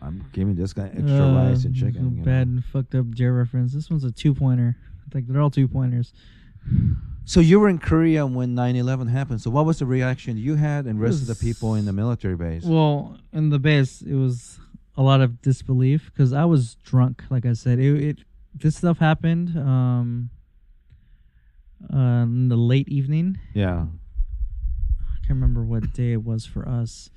I'm giving this guy extra Uh, rice and chicken you know. Bad and fucked up J reference. This one's a two pointer. I like they're all two pointers. So you were in Korea when 9/11 happened. So what was the reaction you had and rest of the people in the military base? Well, in the base, it was a lot of disbelief because I was drunk. Like I said, it, it this stuff happened um, uh, in the late evening. yeah. I can't remember what day it was for us,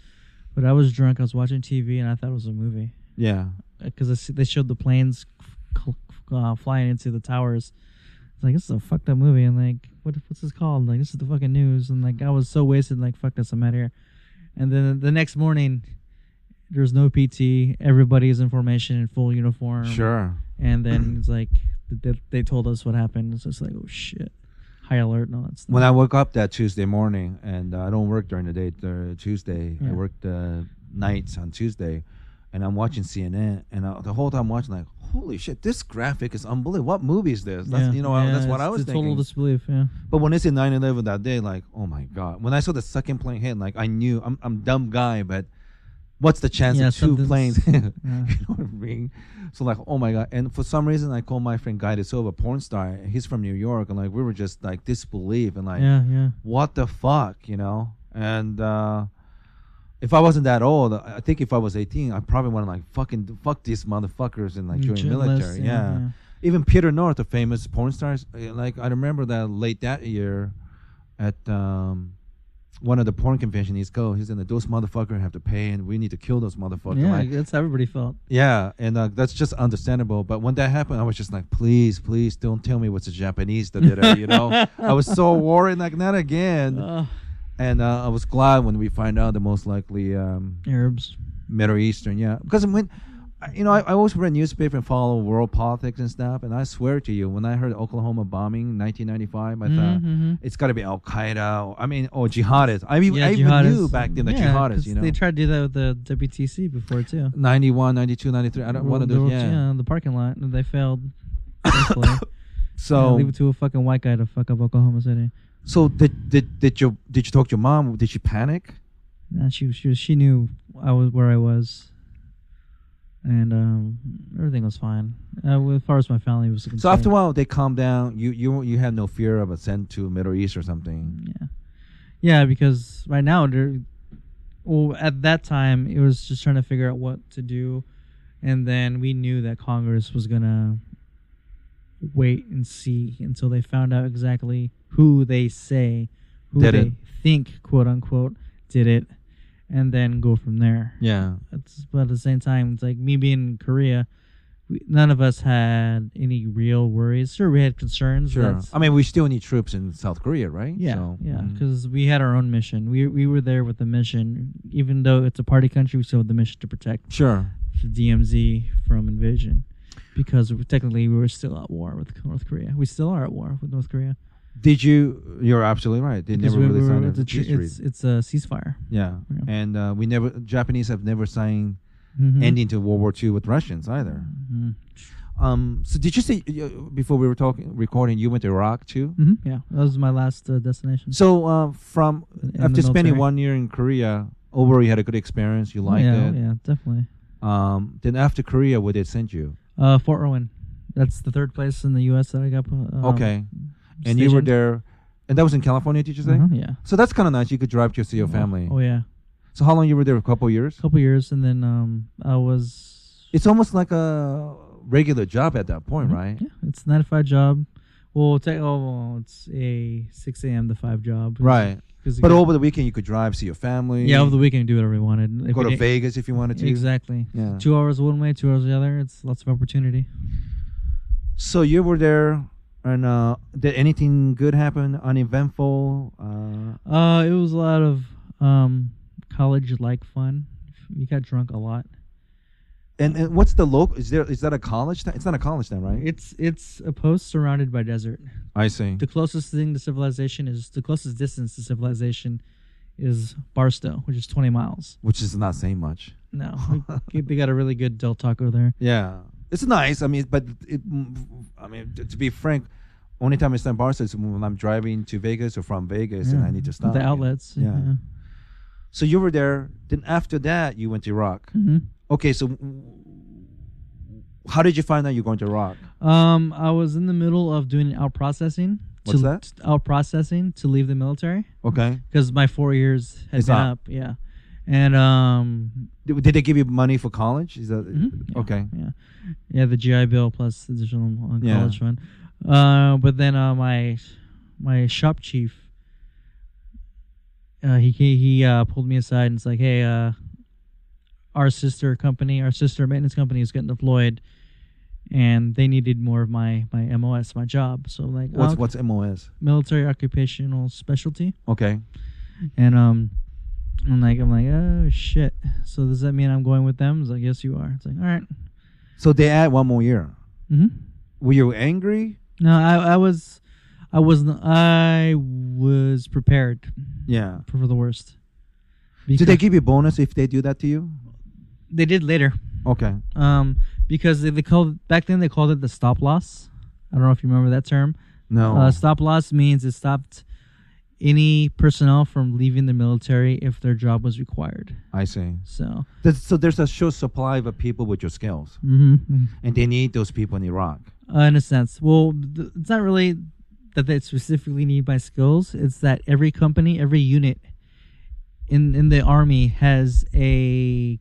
but I was drunk. I was watching TV and I thought it was a movie Yeah. because they showed the planes uh, flying into the towers, It's like this is a fucked up movie, and like what what's this called? Like this is the fucking news, and like I was so wasted, like fuck this, I'm out here. And then the next morning, there's no PT. Everybody's in formation in full uniform. Sure. And then it's like they, they told us what happened. It's just like oh shit, high alert and all that stuff. When I woke up that Tuesday morning, and uh, I don't work during the day, uh, Tuesday. I Yeah. work uh, nights on Tuesday, and I'm watching CNN, and uh, the whole time I'm watching, like, holy shit, this graphic is unbelievable. What movie is this? That's, Yeah. You know, I- that's what I was the Total disbelief. Yeah. But when they said 9/11 that day, like, oh my god! When I saw the second plane hit, like, I knew I'm I'm dumb guy, but what's the chance Yeah, of two planes? [laughs] [laughs] yeah. you know what I mean? So like, oh my god! And for some reason, I called my friend Guy DaSilva, porn star. He's from New York, and like we were just like disbelief and like, Yeah. Yeah. what the fuck, you know? And uh if I wasn't that old, I think if I was 18, I probably want to like fucking fuck these motherfuckers and like join military. Yeah. Even Peter North, the famous porn stars, uh, like I remember that late that year at um one of the porn convention East Coast. He's in the those motherfuckers have to pay and we need to kill those motherfuckers. Yeah, Like, that's everybody felt. yeah, and uh, that's just understandable. But when that happened, I was just like, please, please, don't tell me what's a Japanese that did it. You know, I was so [laughs] worried, like not again. Uh, And uh, I was glad when we find out the most likely um, Arabs. Middle Eastern, yeah. Because when, you know, I, I always read newspaper and follow world politics and stuff. And I swear to you, when I heard Oklahoma bombing, 1995, I thought Mhm. it's got to be Al Qaeda. I mean, or jihadists. I mean, Yeah, I even jihadists. knew back then the Yeah, jihadists. You know, they tried to do that with the WTC before too. 91, 92, 93. I don't want to do. World- Yeah. the parking lot. and They failed. [coughs] thankfully. Yeah, So, leave it to a fucking white guy to fuck up Oklahoma City. so did did did you did you talk to your mom? Did she panic? Nah, she she she knew I was where I was, and um, everything was fine. Uh, as far as my family was concerned. So after a while, they calmed down. You you you had no fear of a send to Middle East or something. Yeah, yeah, because right now, well, at that time, it was just trying to figure out what to do, and then we knew that Congress was gonna wait and see until they found out exactly who they say, who Did they it. think, quote unquote, did it, and then go from there. Yeah. It's, but at the same time, it's like me being in Korea. We, none of us had any real worries. Sure, we had concerns. Sure. I mean, we still need troops in South Korea, right? yeah, So, yeah, mm-hmm. because we had our own mission. We we were there with the mission, even though it's a party country. We still had the mission to protect Sure. the DMZ from invasion, because technically we were still at war with North Korea. We still are at war with North Korea. Did you? You're absolutely right. They Because never we really signed a it's, a peace treaty. it's it's a ceasefire. Yeah. Yeah. And uh, we never Japanese have never signed Mhm. ending to World War II with Russians either. Mhm. Um. So did you say uh, before we were talking recording you went to Iraq too? Mhm, Yeah, that was my last uh, destination. So uh, from In after spending one year in Korea, overall you had a good experience. You liked yeah, it. yeah, definitely. Um. Then after Korea, where they send you? Uh, Fort Irwin. That's the third place in the U.S. that I got. Uh, um, okay. And you were there, and that was in California. Did you say? Uh-huh, yeah. So that's kind of nice. You could drive to see your family. Oh yeah, So how long you were there? A couple years. a couple years, and then um, I was. It's almost like a regular job at that point, Mhm, right? Yeah, it's a nine to five job. Well, take, oh, well, it's a six a.m. to five job. Right. you But over the weekend you could drive, see your family. yeah, over the weekend, do whatever we wanted. If Go to Vegas if you wanted to. Exactly. Yeah. Two hours one way, two hours the other. It's lots of opportunity. So you were there, and uh, did anything good happen? Uneventful? Uh, Uh, it was a lot of um college-like fun. We got drunk a lot. and, and what's the local? Is there? Is that a college? Town? It's not a college town, right? It's it's a post surrounded by desert. I see. The closest thing to civilization is the closest distance to civilization is Barstow, which is 20 miles. Which is not saying much. No, [laughs] we- they got a really good Del Taco there. Yeah, it's nice. I mean, but it, I mean, to be frank, only time I stop Barca is when I'm driving to Vegas or from Vegas and I need to stop. the outlets. Yeah. So you were there. Then after that, you went to Iraq. hmm Okay, so how did you find out you're going to Iraq? Um, I was in the middle of doing out processing. What's to, that? Out processing to leave the military Okay, because my four years had It's been up. Yeah, and um, did, did they give you money for college? Is that Mhm, yeah, okay? Yeah, yeah, the GI Bill plus additional uh, Yeah. college fund. Uh, but then uh, my my shop chief, uh, he he, uh, pulled me aside and it's like, hey, uh, our sister company, our sister maintenance company is getting deployed and they needed more of my my MOS, my job. So like, What's what's MOS? military occupational specialty, Okay. and um, I'm like, I'm like, oh shit. So does that mean I'm going with them? It's like, yes, you are. It's like, all right. So they add one more year. Mm-hmm. Were you angry? No, I I was, I wasn't. I was prepared Yeah. for the worst. Do they give you bonus if they do that to you? They did later. Okay. Um, because they, they called back then they called it the stop loss. I don't know if you remember that term. No. Uh, stop loss means it stopped any personnel from leaving the military if their job was required. I see. So, There's, so there's a short supply of people with your skills, mm-hmm. and they need those people in Iraq. uh, in a sense, well, th- it's not really that they specifically need my skills. It's that every company, every unit in in the army has a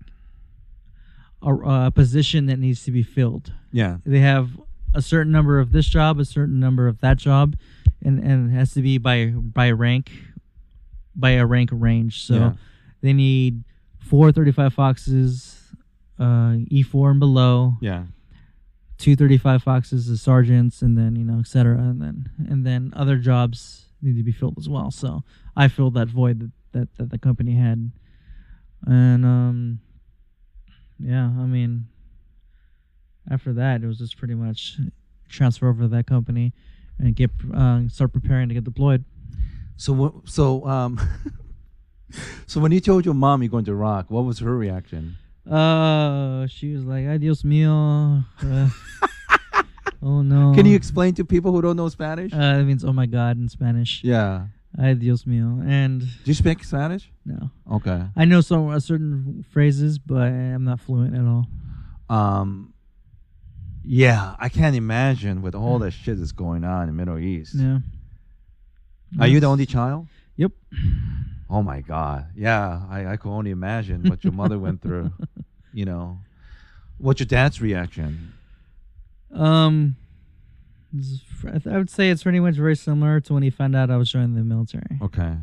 a, a position that needs to be filled. Yeah. they have a certain number of this job, a certain number of that job, and and it has to be by by rank, by a rank range. So Yeah. they need four 35 foxes, uh, E4 and below, Yeah. two 35 foxes as sergeants, and then you know, et cetera, and then and then other jobs need to be filled as well. So I filled that void that that, that the company had, and um, yeah, I mean, after that it was just pretty much transfer over to that company and get uh, start preparing to get deployed. So so um. [laughs] so when you told your mom you're going to Iraq, what was her reaction? Uh, she was like, "Adios mío." Uh, [laughs] oh no. Can you explain to people who don't know Spanish? Uh, that means "Oh my God" in Spanish. yeah. Adios Dios mío. And Do you speak Spanish? no, Okay. I know some uh, certain phrases, but I'm not fluent at all. Um. Yeah, I can't imagine with all that shit that's going on in the Middle East. Yeah. Are you the only child? Yep. Oh my God. Yeah, I, I could only imagine what your mother went through. You know, what's your dad's reaction? Um, this is fr- I I would say it's pretty much very similar to when he found out I was joining the military. Okay.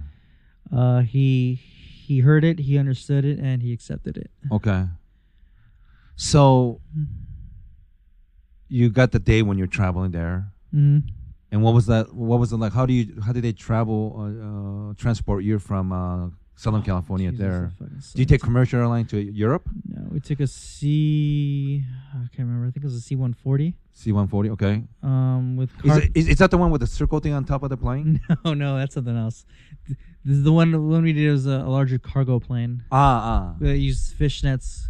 Uh, he he heard it, he understood it, and he accepted it. Okay. So you got the day when you're traveling there, hmm and what was that? What was it like? How do you? How did they travel? Uh, uh, transport you from uh, Southern California Jesus, there? Do you take commercial airline to Europe? No, we took a C. I can't remember. I think it was a C one forty. C-140. Okay. Um, with Is, it, is, is that the one with the circle thing on top of the plane? [laughs] no, no, that's something else. This is the one. The one we did was a, a larger cargo plane. ah, ah. We used fishnets,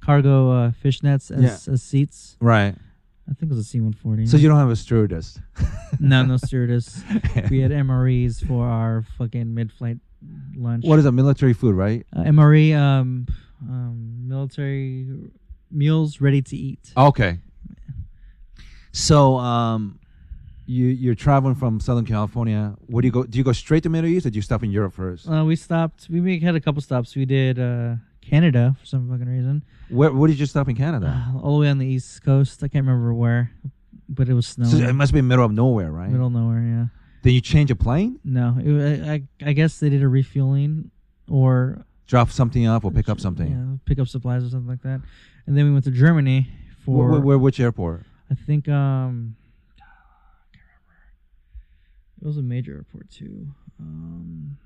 cargo uh, fishnets as, as seats. Right. I think it was a C one forty. So you don't have a stewardess. [laughs] no, no stewardess. [laughs] we had MREs for our fucking mid-flight lunch. What is a military food, right? uh, MRE? Um, um, military meals ready to eat. Okay. So, um, you you're traveling from Southern California. Where do you go? Do you go straight to Middle East, or do you stop in Europe first? Uh, we stopped. We we had a couple stops. We did uh, Canada for some fucking reason. Where Where did you stop in Canada? Uh, [sighs] all the way on the east coast. I can't remember where, but it was snowing. So it must be middle of nowhere, right? Middle of nowhere. Yeah. Then you change a plane, No, it, I, I guess they did a refueling or drop something off, or pick up something. Yeah, pick up supplies or something like that. And then we went to Germany for Where, where, which airport? I think um I can't remember. It was a major airport too. Um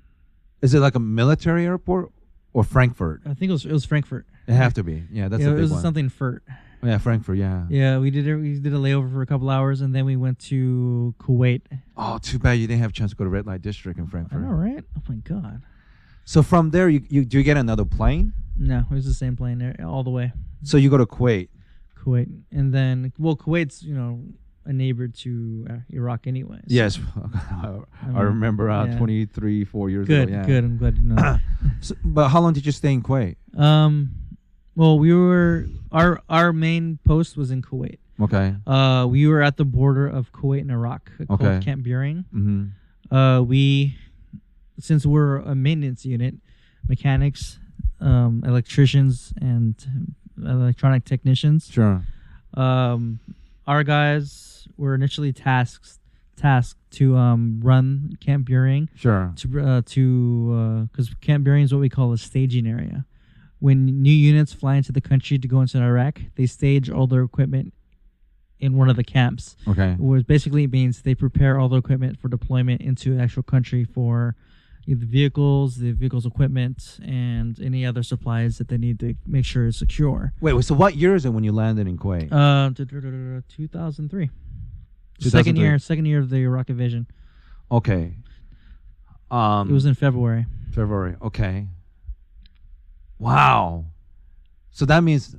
Is it like a military airport or Frankfurt? I think it was it was Frankfurt. It have to be. Yeah, that's yeah, a it was one. something Furt. Yeah, Frankfurt. Yeah. Yeah, we did a, we did a layover for a couple hours and then we went to Kuwait. Oh, too bad you didn't have a chance to go to Red Light District in Frankfurt. All right. Oh my god. So from there, you, you do you get another plane? No, it was the same plane there all the way. So you go to Kuwait. Kuwait. And then well Kuwait's, you know, a neighbor to uh, Iraq anyway. so- Yes, [laughs] I, I remember uh, yeah. 23, four years Good, ago. Yeah. good. I'm glad to know. [coughs] So, but how long did you stay in Kuwait? Um, well, we were our our main post was in Kuwait. Okay. Uh, we were at the border of Kuwait and Iraq, called Okay. Camp Buehring. Mm-hmm. Uh, we, since we're a maintenance unit, mechanics, um, electricians, and electronic technicians. Sure. Um, our guys were initially tasked tasked to um run Camp Buehring Sure. to uh, to because Camp Buehring is what we call a staging area. When new units fly into the country to go into Iraq, they stage all their equipment in one of the camps. Okay. Which basically means they prepare all the equipment for deployment into actual country for the vehicles, the vehicles equipment, and any other supplies that they need to make sure is secure. Wait, wait, so what year is it when you landed in Kuwait? Uh, 2003. Second year, second year of the Iraq invasion. okay. Um, It was in February. February. Okay. Wow. So that means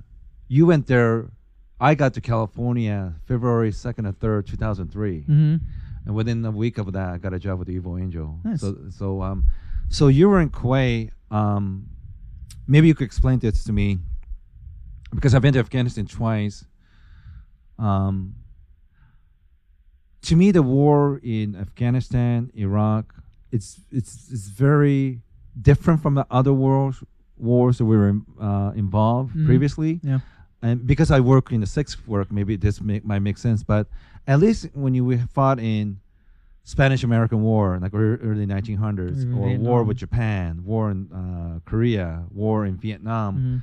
you went there. I got to California February second or third, two thousand three, hmm and within a week of that, I got a job with the Evil Angel. Nice. So, so, um, so you were in Kuwait. Um, maybe you could explain this to me, because I've been to Afghanistan twice. Um, to me, the war in Afghanistan, Iraq, it's it's it's very different from the other wars wars that we were uh, involved Mhm. previously. Yeah. And because I work in the sixth work, maybe this make, might make sense. But at least when you fought in Spanish American War, like early 1900s, Or or war with Japan, war in uh, Korea, war in Vietnam, hmm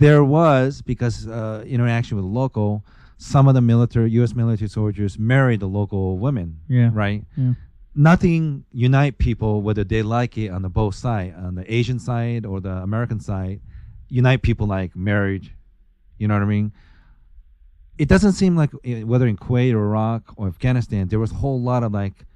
there was because uh, interaction with local. Some of the military, U.S. military soldiers married the local women. Yeah. Right. Yeah. Nothing unite people whether they like it on the both side, on the Asian side or the American side. Unite people like marriage. You know what I mean? It doesn't seem like uh, whether in Kuwait or Iraq or Afghanistan there was a whole lot of like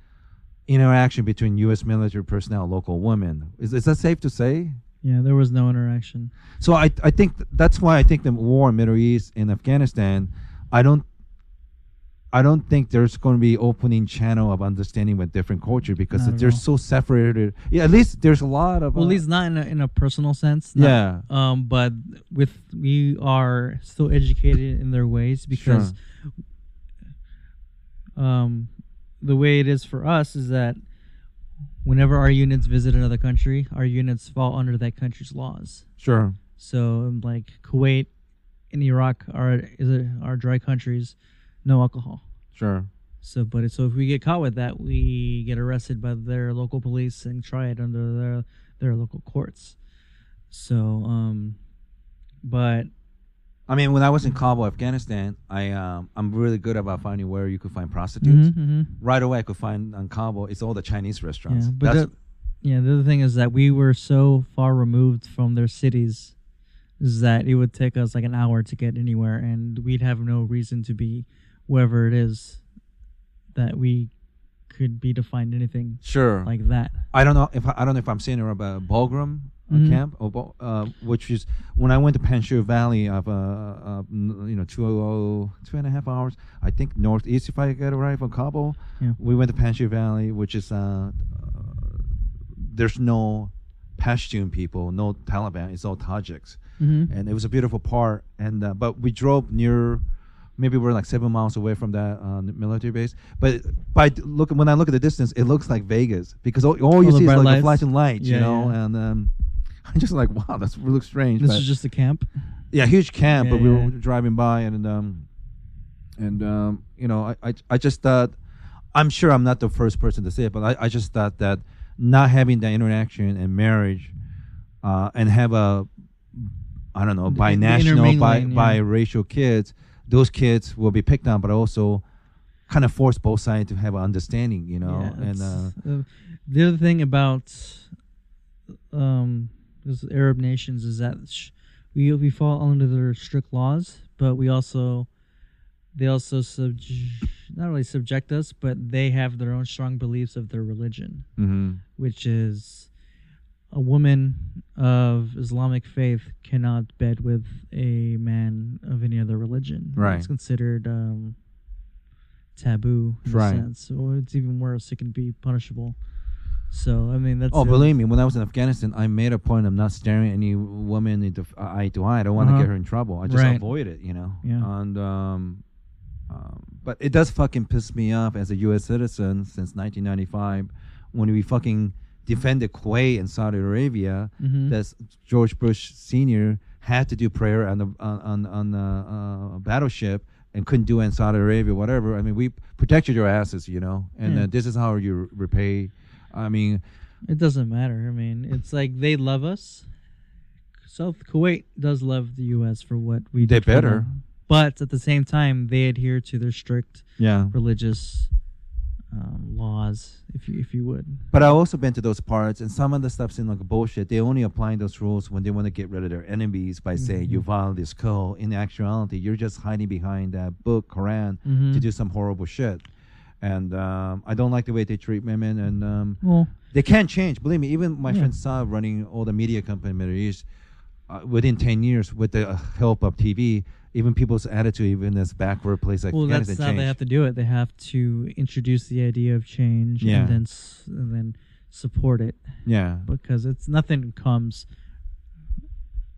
interaction between U.S. military personnel local women. Is, is that safe to say? Yeah, there was no interaction. So I I think th- that's why I think the war in Middle East and Afghanistan, I don't I don't think there's going to be opening channel of understanding with different culture because they're so separated. Yeah, at least there's a lot of Well, uh, at least not in a, in a personal sense. not- yeah, Um, but with we are still educated in their ways because, um, the way it is for us is that whenever our units visit another country, our units fall under that country's laws. sure, So, like Kuwait and Iraq are is a, are dry countries, no alcohol. sure. So, but so if we get caught with that, we get arrested by their local police and tried under their their local courts. So, um, but I mean, when I was in Kabul, Afghanistan, I um, I'm really good about finding where you could find prostitutes. Mhm, mhm. Right away, I could find on Kabul. It's all the Chinese restaurants. yeah, but That's, the, yeah, the other thing is that we were so far removed from their cities, is that it would take us like an hour to get anywhere, and we'd have no reason to be wherever it is that we could be to find anything sure. like that. I don't know if I, don't know if I'm saying it about Bagram uh, Mhm. camp or uh, which is when I went to Panjshir Valley of uh, uh you know two oh two and a half hours I think northeast if I get it right from Kabul. Yeah. We went to Panjshir Valley, which is uh, uh there's no Pashtun people, no Taliban. It's all Tajiks, Mm-hmm. and it was a beautiful part. And uh, but we drove near. Maybe we're like seven miles away from that uh, military base, but by look when I look at the distance, it looks like Vegas because all, all you All see is like the lights. flashing lights, you know. yeah. And um, [laughs] I'm just like, wow, that's really strange. This is just a camp. yeah, huge camp, Yeah, but we were driving by and um, and um, you know, I, I I just thought, I'm sure I'm not the first person to say it, but I, I just thought that not having that interaction and marriage, uh, and have a, I don't know, binational, bi yeah. biracial kids, those kids will be picked on, but also kind of force both sides to have an understanding, you know, Yeah, and uh, uh, the other thing about um those Arab nations is that sh- we we fall under their strict laws, but we also they also sub not really subject us, but they have their own strong beliefs of their religion, mhm. which is a woman of Islamic faith cannot bed with a man of any other religion. Right. It's considered um, taboo in Right. a sense. Or it's even worse, it can be punishable. So I mean that's Oh, believe me, when I was in Afghanistan, I made a point of not staring at any woman into f- eye to eye. I don't want to Uh-huh. get her in trouble. I just Right. avoid it, you know. Yeah. And um, um, but it does fucking piss me off as a U.S. citizen since 1995 when we fucking defended Kuwait and Saudi Arabia. Mhm. That George Bush Senior had to do prayer on the on on, on the uh, battleship and couldn't do it in Saudi Arabia, whatever. I mean, we protected your asses, you know, and Yeah. uh, this is how you repay. I mean. It doesn't matter. I mean, it's like they love us. South Kuwait does love the U.S. for what we They better. them. but at the same time, they adhere to their strict Yeah. religious um, laws, if you if you would. But I've also been to those parts, and some of the stuff seems like bullshit. They're only applying those rules when they want to get rid of their enemies by saying you violate this code. In actuality, you're just hiding behind that book, Quran, to Mhm. do some horrible shit. And um, I don't like the way they treat women, and um, Well, they can't change. Believe me, even my Yeah. friend Saad running all the media company in the Middle East, uh, within 10 years, with the uh, help of TV, even people's attitude, even this backward place like well, that's how they have to do it. They have to introduce the idea of change Yeah. and then s- and then support it Yeah. because it's nothing comes.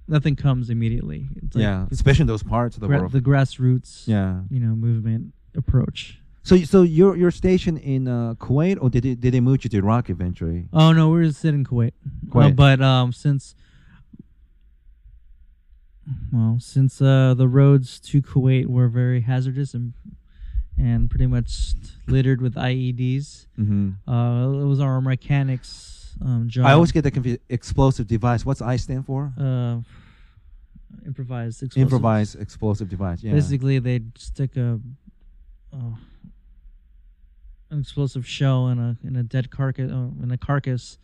Nothing comes immediately. It's like yeah. Especially in those parts of the gra- world. the grassroots, yeah. you know, movement approach. So, so you're you're stationed in uh, Kuwait, or did they, did they move you to Iraq eventually? Oh no, we're just in Kuwait. Uh, Kuwait. but um, since well, since uh, the roads to Kuwait were very hazardous and and pretty much littered with IEDs, Mm-hmm. uh, it was our mechanics um, job. I always get the confused. Explosive device. What's I stand for? uh, improvised explosives. Improvised explosive device. Yeah. Basically, they'd stick a uh, an explosive shell in a in a dead carcass uh, in a carcass,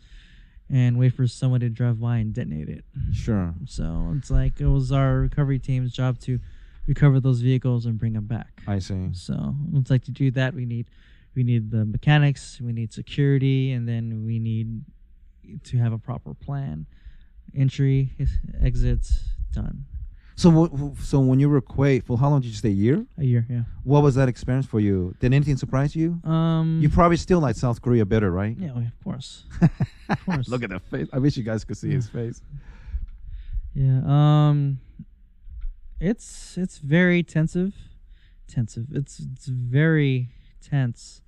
and wait for someone to drive by and detonate it. Sure. So it's like it was our recovery team's job to recover those vehicles and bring them back. I see. So it's like to do that we need we need the mechanics, we need security, and then we need to have a proper plan. Entry, exits, done. So, so when you were Kuwait, for how long did you stay? A year. A year, yeah. What was that experience for you? Did anything surprise you? Um, You probably still like South Korea better, right? yeah, of course. [laughs] of course. Look at that face. I wish you guys could see his face. Yeah. Um, it's it's very tensive, tensive. It's it's very tense.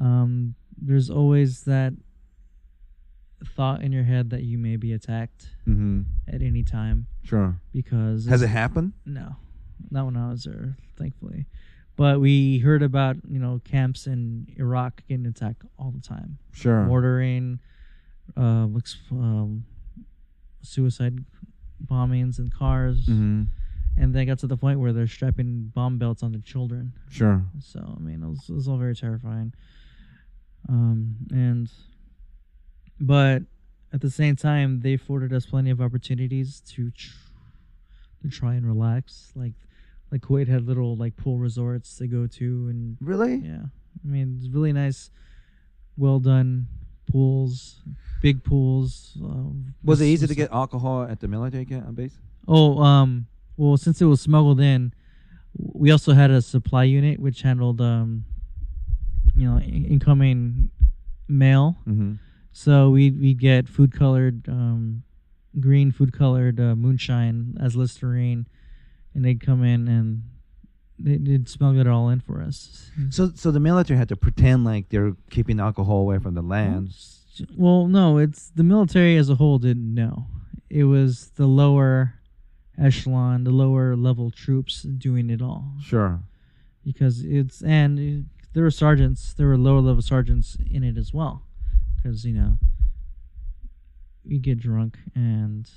Um, there's always that thought in your head that you may be attacked Mm-hmm. at any time Sure. because Has it happened? No, not when I was there, thankfully. But we heard about you know camps in Iraq getting attacked all the time, Sure. mortaring, uh, um, suicide bombings in cars, Mm-hmm. and they got to the point where they're strapping bomb belts on the children. Sure. So I mean, it was, it was all very terrifying. Um, and but at the same time, they afforded us plenty of opportunities to tr- to try and relax. Like like Kuwait had little like pool resorts to go to, and Really? yeah, I mean, it's really nice, well done pools, big pools. Um, Was it easy to get alcohol at the military camp base? Oh, um, well, since it was smuggled in, we also had a supply unit which handled, um, you know, incoming mail. Mm-hmm. So we we get food colored, um, green food colored uh, moonshine as Listerine, and they'd come in and they, they'd smuggle it all in for us. So, so the military had to pretend like they're keeping alcohol away from the land. Well, no, it's the military as a whole didn't know. It was the lower echelon, the lower level troops doing it all. Sure. because it's and there were sergeants, there were lower level sergeants in it as well, because you know we get drunk and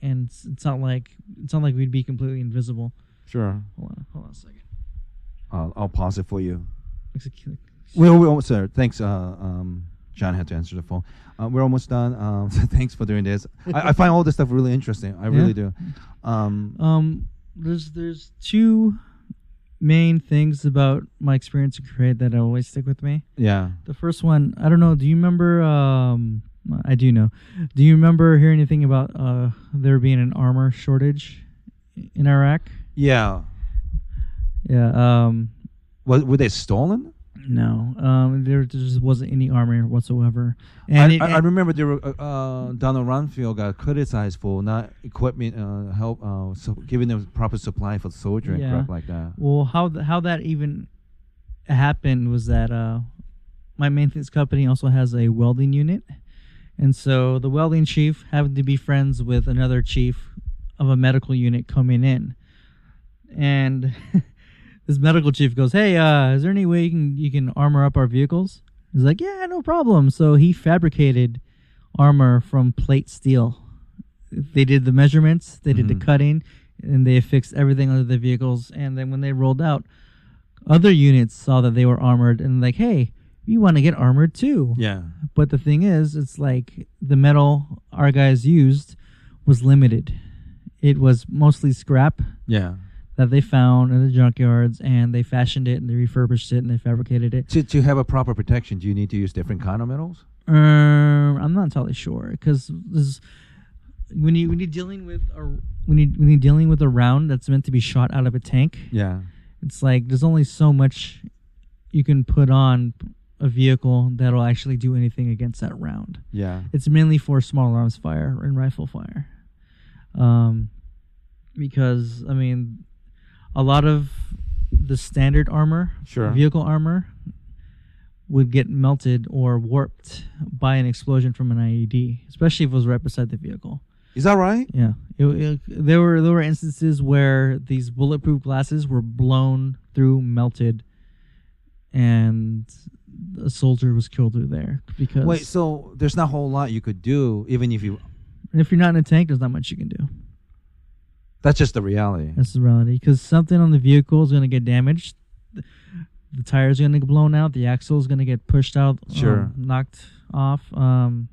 and it's, not like it's not like we'd be completely invisible. Sure. Hold on, hold on a second. I'll, I'll pause it for you. We're, we're almost there. Thanks, uh, um, John had to answer the phone. Uh, we're almost done. Um, so [laughs] thanks for doing this. I, I find all this stuff really interesting. I [laughs] really do. Um, Um, there's there's two main things about my experience in Kuwait that always stick with me. yeah. The first one, I don't know. Do you remember? Um, I do know. Do you remember hearing anything about uh there being an armor shortage in Iraq? Yeah. Yeah. Um. Was, were they stolen? No. Um. There just wasn't any armor whatsoever. I, And it, I, I remember there were, uh, uh, Donald Rumsfeld got criticized for not equipment, uh, help, uh, so giving them proper supply for the soldier and Yeah. crap like that. well, how th- how that even happened was that uh, my maintenance company also has a welding unit, and so the welding chief happened to be friends with another chief of a medical unit coming in, and [laughs] this medical chief goes, "Hey, uh, is there any way you can you can armor up our vehicles?" He's like, "Yeah, no problem." So he fabricated armor from plate steel. They did the measurements, they did Mhm. the cutting, and they fixed everything under the vehicles. And then when they rolled out, other units saw that they were armored and like, hey, we want to get armored too. Yeah. But the thing is, it's like the metal our guys used was limited. It was mostly scrap Yeah. That they found in the junkyards, and they fashioned it and they refurbished it and they fabricated it. To to have a proper protection, do you need to use different kind of metals? Um, I'm not entirely sure because when you when you're dealing with a when you when you're dealing with a round that's meant to be shot out of a tank, Yeah. it's like there's only so much you can put on a vehicle that'll actually do anything against that round. Yeah. It's mainly for small arms fire and rifle fire. Um, because I mean, a lot of the standard armor, Sure. vehicle armor, would get melted or warped by an explosion from an IED, especially if it was right beside the vehicle. Is that right? Yeah, it, it, there were there were instances where these bulletproof glasses were blown through, melted, and a soldier was killed through there because Wait, so there's not a whole lot you could do, even if you. if you're not in a tank, there's not much you can do. That's just the reality. That's the reality. Because something on the vehicle is going to get damaged. The, the tires are going to get blown out. The axle is going to get pushed out. Sure. um, knocked off. Um,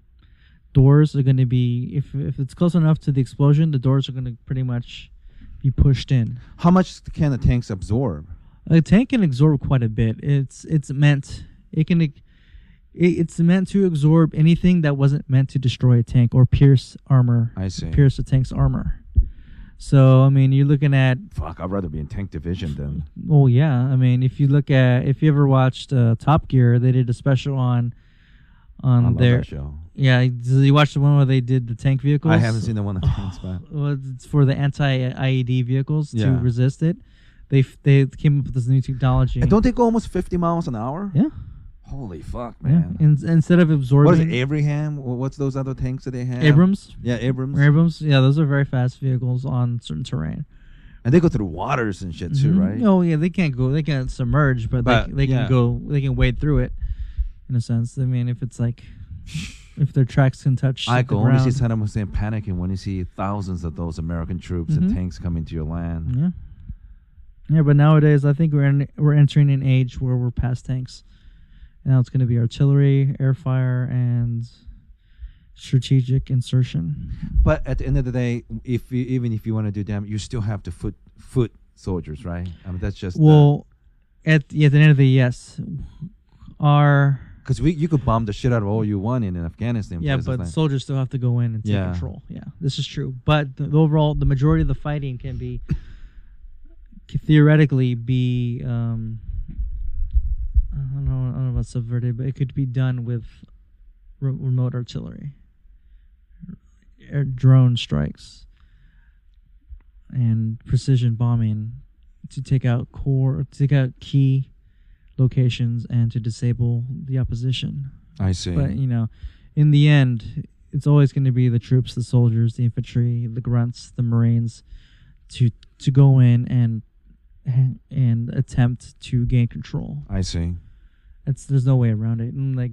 doors are going to be if if it's close enough to the explosion, the doors are going to pretty much be pushed in. How much can the tanks absorb? A tank can absorb quite a bit. It's it's meant it can. It, it's meant to absorb anything that wasn't meant to destroy a tank or pierce armor, I see. pierce a tank's armor. So I mean, you're looking at Fuck, I'd rather be in tank division than. Oh yeah, I mean, if you look at if you ever watched uh, Top Gear, they did a special on I on love their show. yeah. You watch the one where they did the tank vehicles? I haven't seen the one on tanks, [sighs] but Well, it's for the anti IED vehicles to resist it. They f- they came up with this new technology. and don't they go almost 50 miles an hour? yeah, Holy fuck, yeah. man. In, instead of absorbing What is it, Abraham? What's those other tanks that they have? Abrams, Yeah, Abrams. Abrams, yeah, those are very fast vehicles on certain terrain. And they go through waters and shit too, Mhm. right? Oh yeah, they can't go. They can't submerge, but, But, they, they yeah. can go. They can wade through it. In a sense, I mean, if it's like, if their tracks can touch I the can only see. Saddam Hussein panicking when you see thousands of those American troops Mhm. and tanks coming to your land. Yeah. Yeah, but nowadays I think we're in, we're entering an age where we're past tanks. Now it's going to be artillery, air fire, and strategic insertion. But at the end of the day, if you, even if you want to do damage, you still have to foot foot soldiers, right? I mean, that's just Well, at the, at the end of the yes, our because we you could bomb the shit out of all you want in, Afghanistan. yeah, but like- soldiers still have to go in and take Yeah. control. Yeah, this is true. But the, the overall, the majority of the fighting can be can theoretically be um, I don't know, I don't know about subverted, but it could be done with re- remote artillery, air drone strikes, and precision bombing to take out core, to take out key locations, and to disable the opposition. I see. But you know, in the end, it's always going to be the troops, the soldiers, the infantry, the grunts, the marines, to to go in and and attempt to gain control. I see. It's there's no way around it. And like,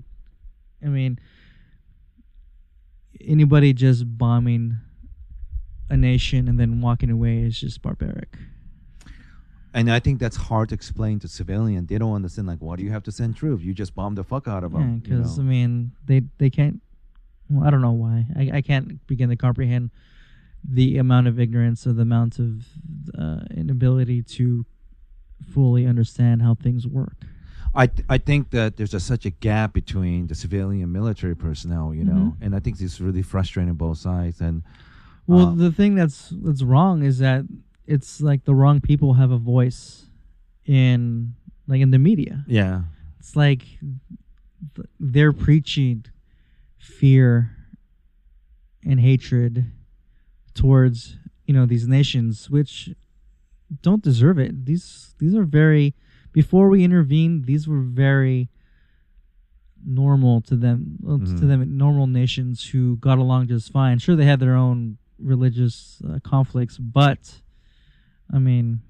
I mean, anybody just bombing a nation and then walking away is just barbaric. And I think that's hard to explain to civilian. They don't understand. Like, why do you have to send troops? You just bomb the fuck out of Yeah, them. you because know? I mean, they they can't. Well, I don't know why. I I can't begin to comprehend the amount of ignorance or the amount of uh, inability to fully understand how things work. I th- I think that there's a, such a gap between the civilian and military personnel, you know, Mhm. and I think it's really frustrating both sides. And Well, Um, the thing that's that's wrong is that it's like the wrong people have a voice in like in the media. yeah, It's like th- they're preaching fear and hatred towards you know these nations which don't deserve it. These these are very before we intervened, these were very normal to them Mhm. to them normal nations who got along just fine. Sure they had their own religious uh, conflicts, but I mean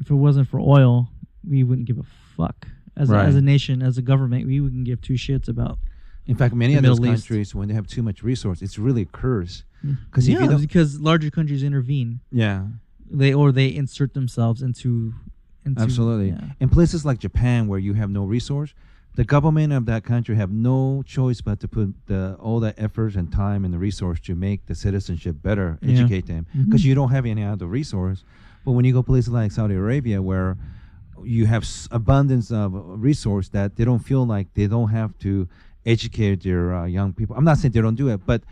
if it wasn't for oil, we wouldn't give a fuck. As, a, as a nation, as a government, we wouldn't give two shits about. in fact, many of those Middle East. countries when they have too much resource, it's really a curse. Because yeah, because larger countries intervene. yeah, they or they insert themselves into. into Absolutely. yeah. In places like Japan, where you have no resource, the government of that country have no choice but to put the, all the efforts and time and the resource to make the citizenship better, Yeah. educate them, because Mhm. you don't have any other resource. But when you go places like Saudi Arabia, where you have s- abundance of resource that they don't feel like they don't have to educate their uh, young people. I'm not saying they don't do it, but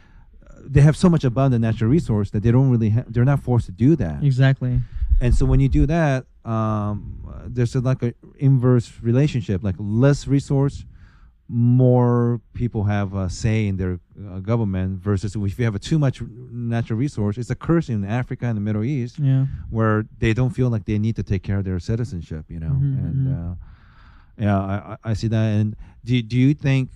they have so much abundant natural resource that they don't really ha- they're not forced to do that. Exactly. And so when you do that, um, there's a, like a inverse relationship. Like less resource, more people have a say in their uh, government. Versus if you have a too much natural resource, it's a curse in Africa and the Middle East Yeah. where they don't feel like they need to take care of their citizenship. You know, Mhm, and mhm. uh, yeah, I, I I see that. And do do you think?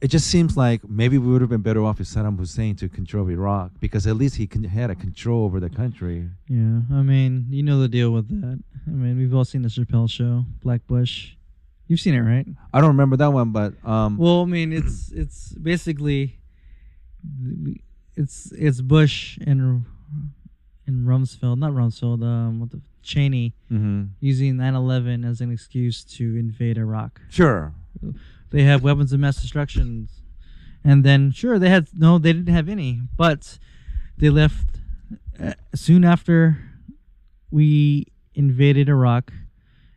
It just seems like maybe we would have been better off if Saddam Hussein to control Iraq because at least he con- had a control over the country. Yeah. I mean, you know the deal with that. I mean, we've all seen the Chappelle show, Black Bush. You've seen it, right? I don't remember that one, but um, Well, I mean, it's it's basically it's it's Bush and and Rumsfeld, not Rumsfeld, um, what the Cheney mhm. using 9/11 as an excuse to invade Iraq. sure, They have weapons of mass destruction, and then sure they had no, they didn't have any, but they left uh, soon after we invaded Iraq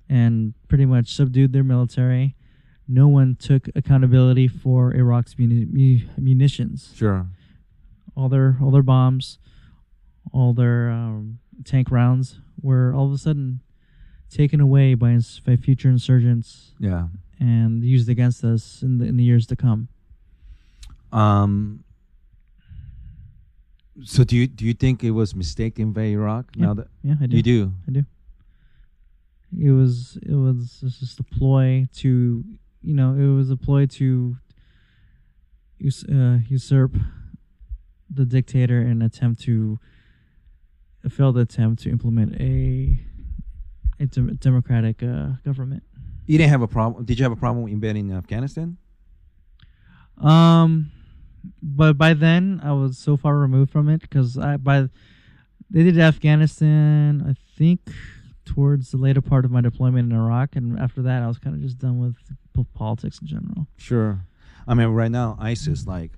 and pretty much subdued their military. No one took accountability for Iraq's muni- mu- munitions, sure, all their all their bombs, all their um, tank rounds were all of a sudden taken away by ins- by future insurgents yeah. And used against us in the in the years to come. Um, so do you do you think it was mistake to invade Iraq? Yeah. Now that Yeah, I do. you do, I do. It was it was just a ploy to you know it was a ploy to us- uh, usurp the dictator and attempt to a failed attempt to implement a a dem- democratic uh, government. You didn't have a problem. Did you have a problem invading Afghanistan? Um, but by then I was so far removed from it because I by they did Afghanistan. I think towards the later part of my deployment in Iraq, and after that I was kind of just done with politics in general. Sure. I mean, right now ISIS, like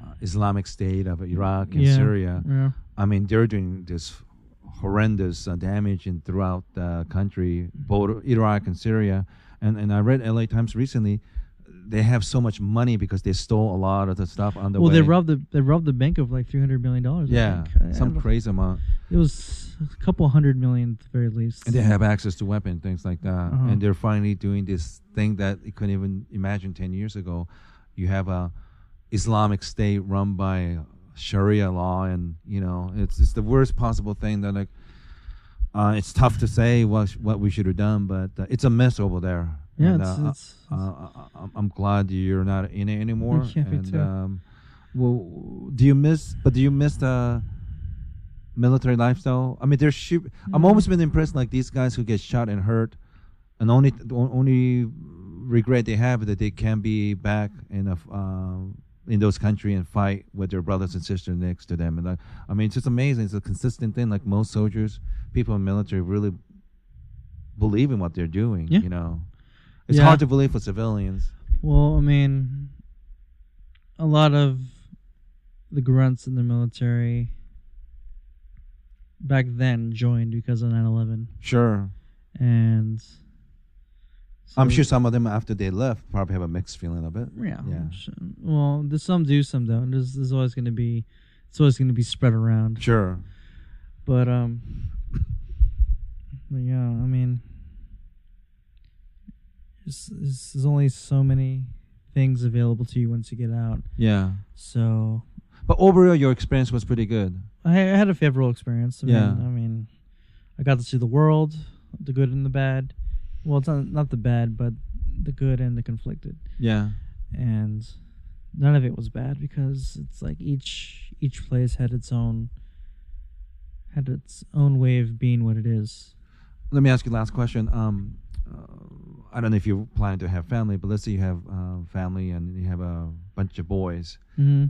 uh, Islamic State of Iraq and Yeah. Syria. Yeah. I mean, they're doing this horrendous uh, damage in throughout the country, both Iraq and Syria. And and I read LA Times recently. They have so much money because they stole a lot of the stuff on the Well, way. they robbed the they robbed the bank of like three hundred million dollars. Yeah, some crazy amount. It was a couple hundred million at the very least. And they have access to weapons, things like that. Uh-huh. And they're finally doing this thing that you couldn't even imagine 10 years ago. You have a Islamic state run by Sharia law, and, you know, it's, it's the worst possible thing that, like, uh, it's tough to say what, sh- what we should have done, but uh, it's a mess over there. yeah, And, it's, uh, it's, uh, uh, I'm- I'm glad you're not in it anymore. Yeah, me and, too. Um, well, do you miss? But do you miss the military lifestyle? I mean, there's. Shoot, I'm almost been impressed like these guys who get shot and hurt, and only only regret they have is that they can't be back in a f- um, in those country and fight with their brothers and sisters next to them. And like, I mean, it's just amazing. It's a consistent thing. Like most soldiers, people in military really believe in what they're doing. Yeah. You know, it's Yeah. hard to believe for civilians. Well, I mean, a lot of the grunts in the military back then joined because of 9/11, Sure. and I'm sure some of them after they left probably have a mixed feeling of it. Yeah. Yeah. Sure- Well, there's some do, some don't. There's, there's always going to be, it's always going to be spread around. Sure. But um, but yeah, I mean, there's, there's there's only so many things available to you once you get out. Yeah. So But overall, your experience was pretty good. I, I had a favorable experience. I Yeah. Mean, I mean, I got to see the world, the good and the bad. Well, it's not not the bad, but the good and the conflicted. Yeah. And none of it was bad because it's like each each place had its own had its own way of being what it is. Let me ask you the last question. Um, uh, I don't know if you're planning to have family, but let's say you have uh, family and you have a bunch of boys. Mm-hmm.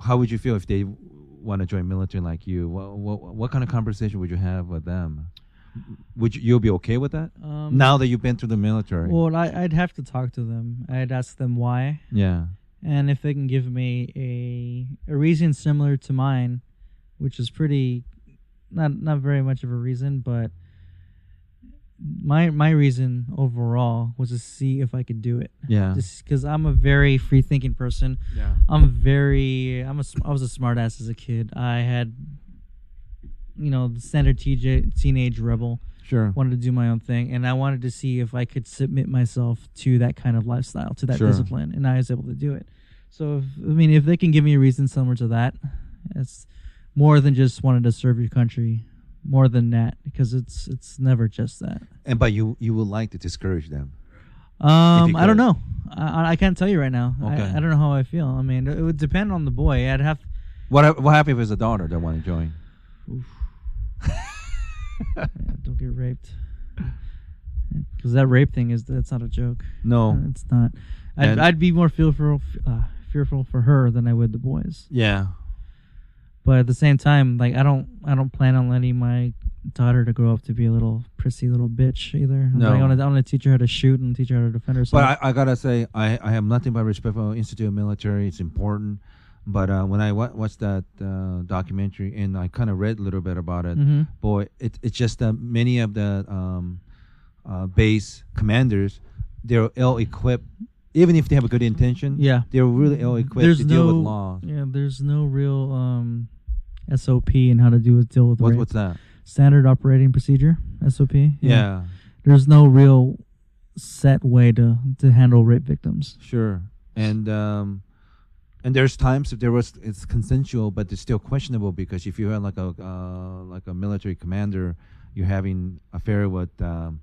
How would you feel if they want to join military like you, what, what what kind of conversation would you have with them? Would you you'll be okay with that Um, now that you've been through the military? Well, I, I'd have to talk to them. I'd ask them why, yeah, and if they can give me a a reason similar to mine, which is pretty not not very much of a reason, but my my reason overall was to see if I could do it. yeah, Just because I'm a very free thinking person. yeah. I'm very I'm a sm- I was a smart ass as a kid. I had you know the standard TJ teenage rebel Sure. wanted to do my own thing and I wanted to see if I could submit myself to that kind of lifestyle to that Sure. discipline and I was able to do it. So if, I mean if they can give me a reason similar to that it's more than just wanting to serve your country more than that because it's it's never just that. And but you you would like to discourage them. Um, I don't know. I, I can't tell you right now. Okay. I, I don't know how I feel. I mean, it would depend on the boy. I'd have What what happens if it's a daughter that want to join? Yeah, [laughs] don't get raped. Because that rape thing is that's not a joke. No. Uh, it's not. I'd, And- I'd be more fearful uh, fearful for her than I would the boys. Yeah. But at the same time, like I don't I don't plan on letting my daughter to grow up to be a little prissy little bitch either. No. Like, I want to I want to teach her how to shoot and teach her how to defend herself. But I, I gotta say, I, I have nothing but respect for the Institute of Military. It's important. But uh, when I wa- watched that uh, documentary and I kind of read a little bit about it, hmm boy, it, it's just that many of the um, uh, base commanders, they're ill equipped. Even if they have a good intention, Yeah. they're really ill equipped There's to deal no with law. yeah. There's no real um, SOP in how to do with deal with What, what's that? standard operating procedure SOP. Yeah. There's no real set way to to handle rape victims. Sure. And um, and there's times if there was it's consensual, but it's still questionable because if you have like a uh, like a military commander, you're having a affair with um,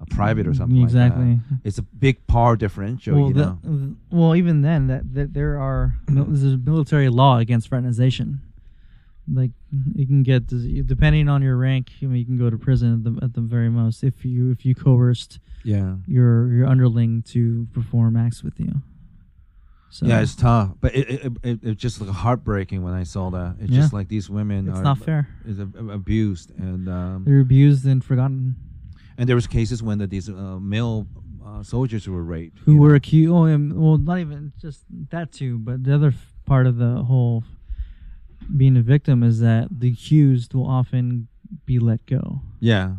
a private or something Exactly. like that. It's a big power differential, well, you know. well, even then, that, that there are mil- [clears throat] there's a military law against fraternization. Like you can get depending on your rank, mean, you can go to prison at the, at the very most if you if you coerced Yeah. your your underling to perform acts with you. So Yeah, it's tough, but it it, it, it just like heartbreaking when I saw that. It's Yeah. just like these women it's are not fair. is ab- abused, and um, They're abused and forgotten. and there was cases when the, these uh, male uh, soldiers were raped. who were accused. Oh, and, well, not even just that too, but the other f- part of the whole being a victim is that the accused will often be let go. Yeah,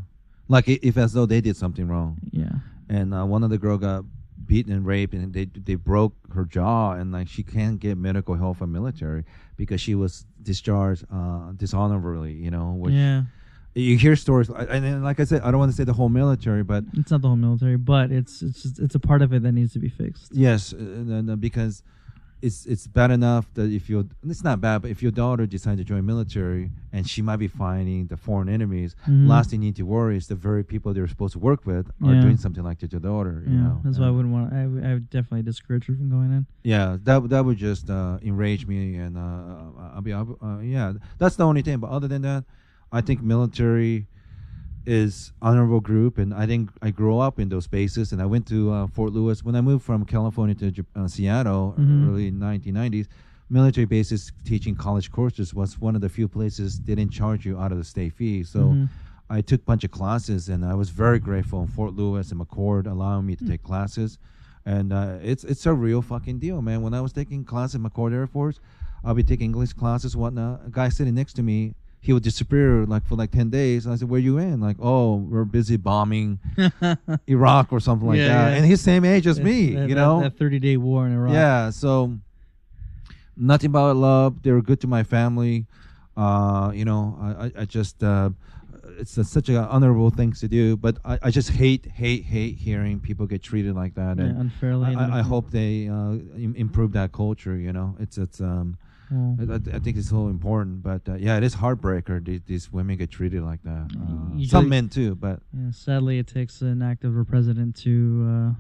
like if as though they did something wrong. Yeah, and uh, one of the girl got beaten and raped and they they broke her jaw and like she can't get medical help from military because she was discharged uh, dishonorably you know which yeah. you hear stories and then, like i said i don't want to say the whole military but It's not the whole military, but it's it's just, it's a part of it that needs to be fixed. yes uh, uh, because it's it's bad enough that if you it's not bad but if your daughter decides to join military and she might be fighting the foreign enemies Mhm. last thing you need to worry is the very people they're supposed to work with are Yeah. doing something like to your daughter you yeah, know that's why I wouldn't want. I, would- I would definitely discourage her from going in. yeah that that would just uh, enrage me and uh, I'll be uh, yeah that's the only thing but other than that I think military is honorable group and I think I grew up in those bases and I went to uh, Fort Lewis when I moved from California to uh, Seattle Mhm. early 1990s military bases teaching college courses was one of the few places they didn't charge you out of the state fee so Mhm. I took a bunch of classes, and I was very grateful in Fort Lewis and McChord allowing me to take classes, and uh, it's it's a real fucking deal, man. When I was taking classes at McChord Air Force, I'll be taking English classes, whatnot. A guy sitting next to me, he would disappear like for like ten days. And I said, "Where you in?" Like, "Oh, we're busy bombing [laughs] Iraq or something like Yeah, that." yeah. And he's same age as That- me, that- you know. that thirty day war in Iraq. Yeah, so nothing but love. They were good to my family. Uh, you know, I, I, just uh, it's a, such an honorable thing to do. But I, I just hate, hate, hate hearing people get treated like that. Yeah, And unfairly. I, I, I hope they uh, im- improve that culture. You know, it's it's um. Well, I, I I think it's so important, but uh, yeah, it is heartbreaker. These, these women get treated like that. Uh, some men too, but Yeah, sadly, it takes an act of a president to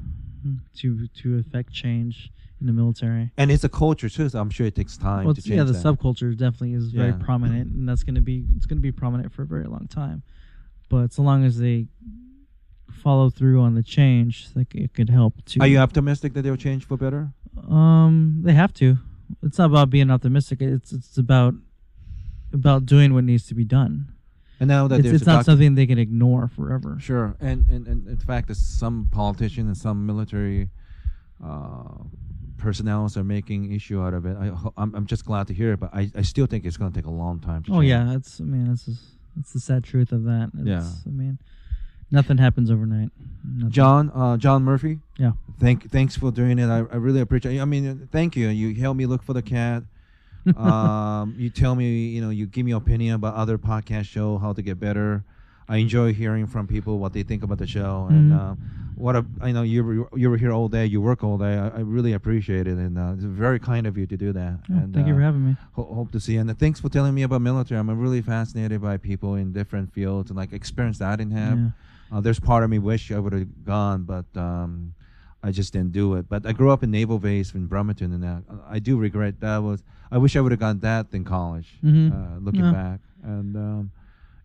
uh, to to affect change in the military. and it's a culture too. So I'm sure it takes time Well, to change yeah, the that. subculture definitely is very Yeah. prominent, and that's going to be it's going to be prominent for a very long time. But so long as they follow through on the change, like it could help to. Are you optimistic that they'll change for better? Um, they have to. It's not about being optimistic. It's it's about about doing what needs to be done. And now that It's, it's not doc- something they can ignore forever. Sure, and, and, and in fact, some politicians and some military uh, personnel are making issue out of it. I, ho- I'm, I'm just glad to hear it, but I, I still think it's going to take a long time. To Oh change. yeah, that's I mean that's just, that's the sad truth of that. It's, Yeah. I mean, nothing happens overnight. Nothing. John, uh, John Murphy. Yeah. Thank, thanks for doing it. I, I really appreciate. I mean, thank you. You help me look for the cat. [laughs] um, you tell me, you know, you give me opinion about other podcast show, how to get better. I enjoy hearing from people what they think about the show, and Mhm. uh, what a, I know you were you were here all day, you work all day. I, I really appreciate it, and uh, it's very kind of you to do that. Yeah, and thank you uh, for having me. ho- hope to see you. And thanks for telling me about military. I'm really fascinated by people in different fields and like experience that I didn't have. Yeah. Uh, there's part of me wish I would have gone, but um, I just didn't do it. But I grew up in Naval Base in Bremerton, and uh, I do regret that was. I wish I would have gone that in college. Mhm. Uh, looking Yeah. back, and um,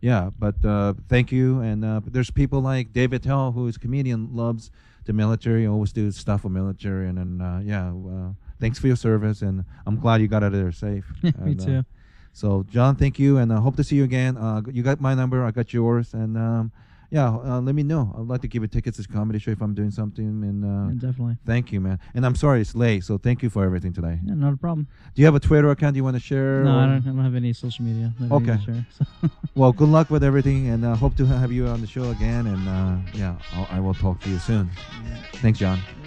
yeah, but uh, thank you. And uh, but there's people like Dave Attell, who is a comedian, loves the military, always do stuff for military, and then uh, yeah. Uh, thanks for your service, and I'm glad you got out of there safe. [laughs] me And, uh, too. so, John, thank you, and I hope to see you again. Uh, you got my number, I got yours, and um, yeah, uh, let me know. I'd like to give you tickets to this comedy show if I'm doing something. And uh, Yeah, definitely. thank you, man. And I'm sorry it's late, so thank you for everything today. Yeah, not a problem. Do you have a Twitter account you want to share? No, I don't, I don't have any social media. Okay. share, so. [laughs] Well, good luck with everything, and uh, hope to have you on the show again. And uh, yeah, I'll, I will talk to you soon. Thanks, John. Yeah.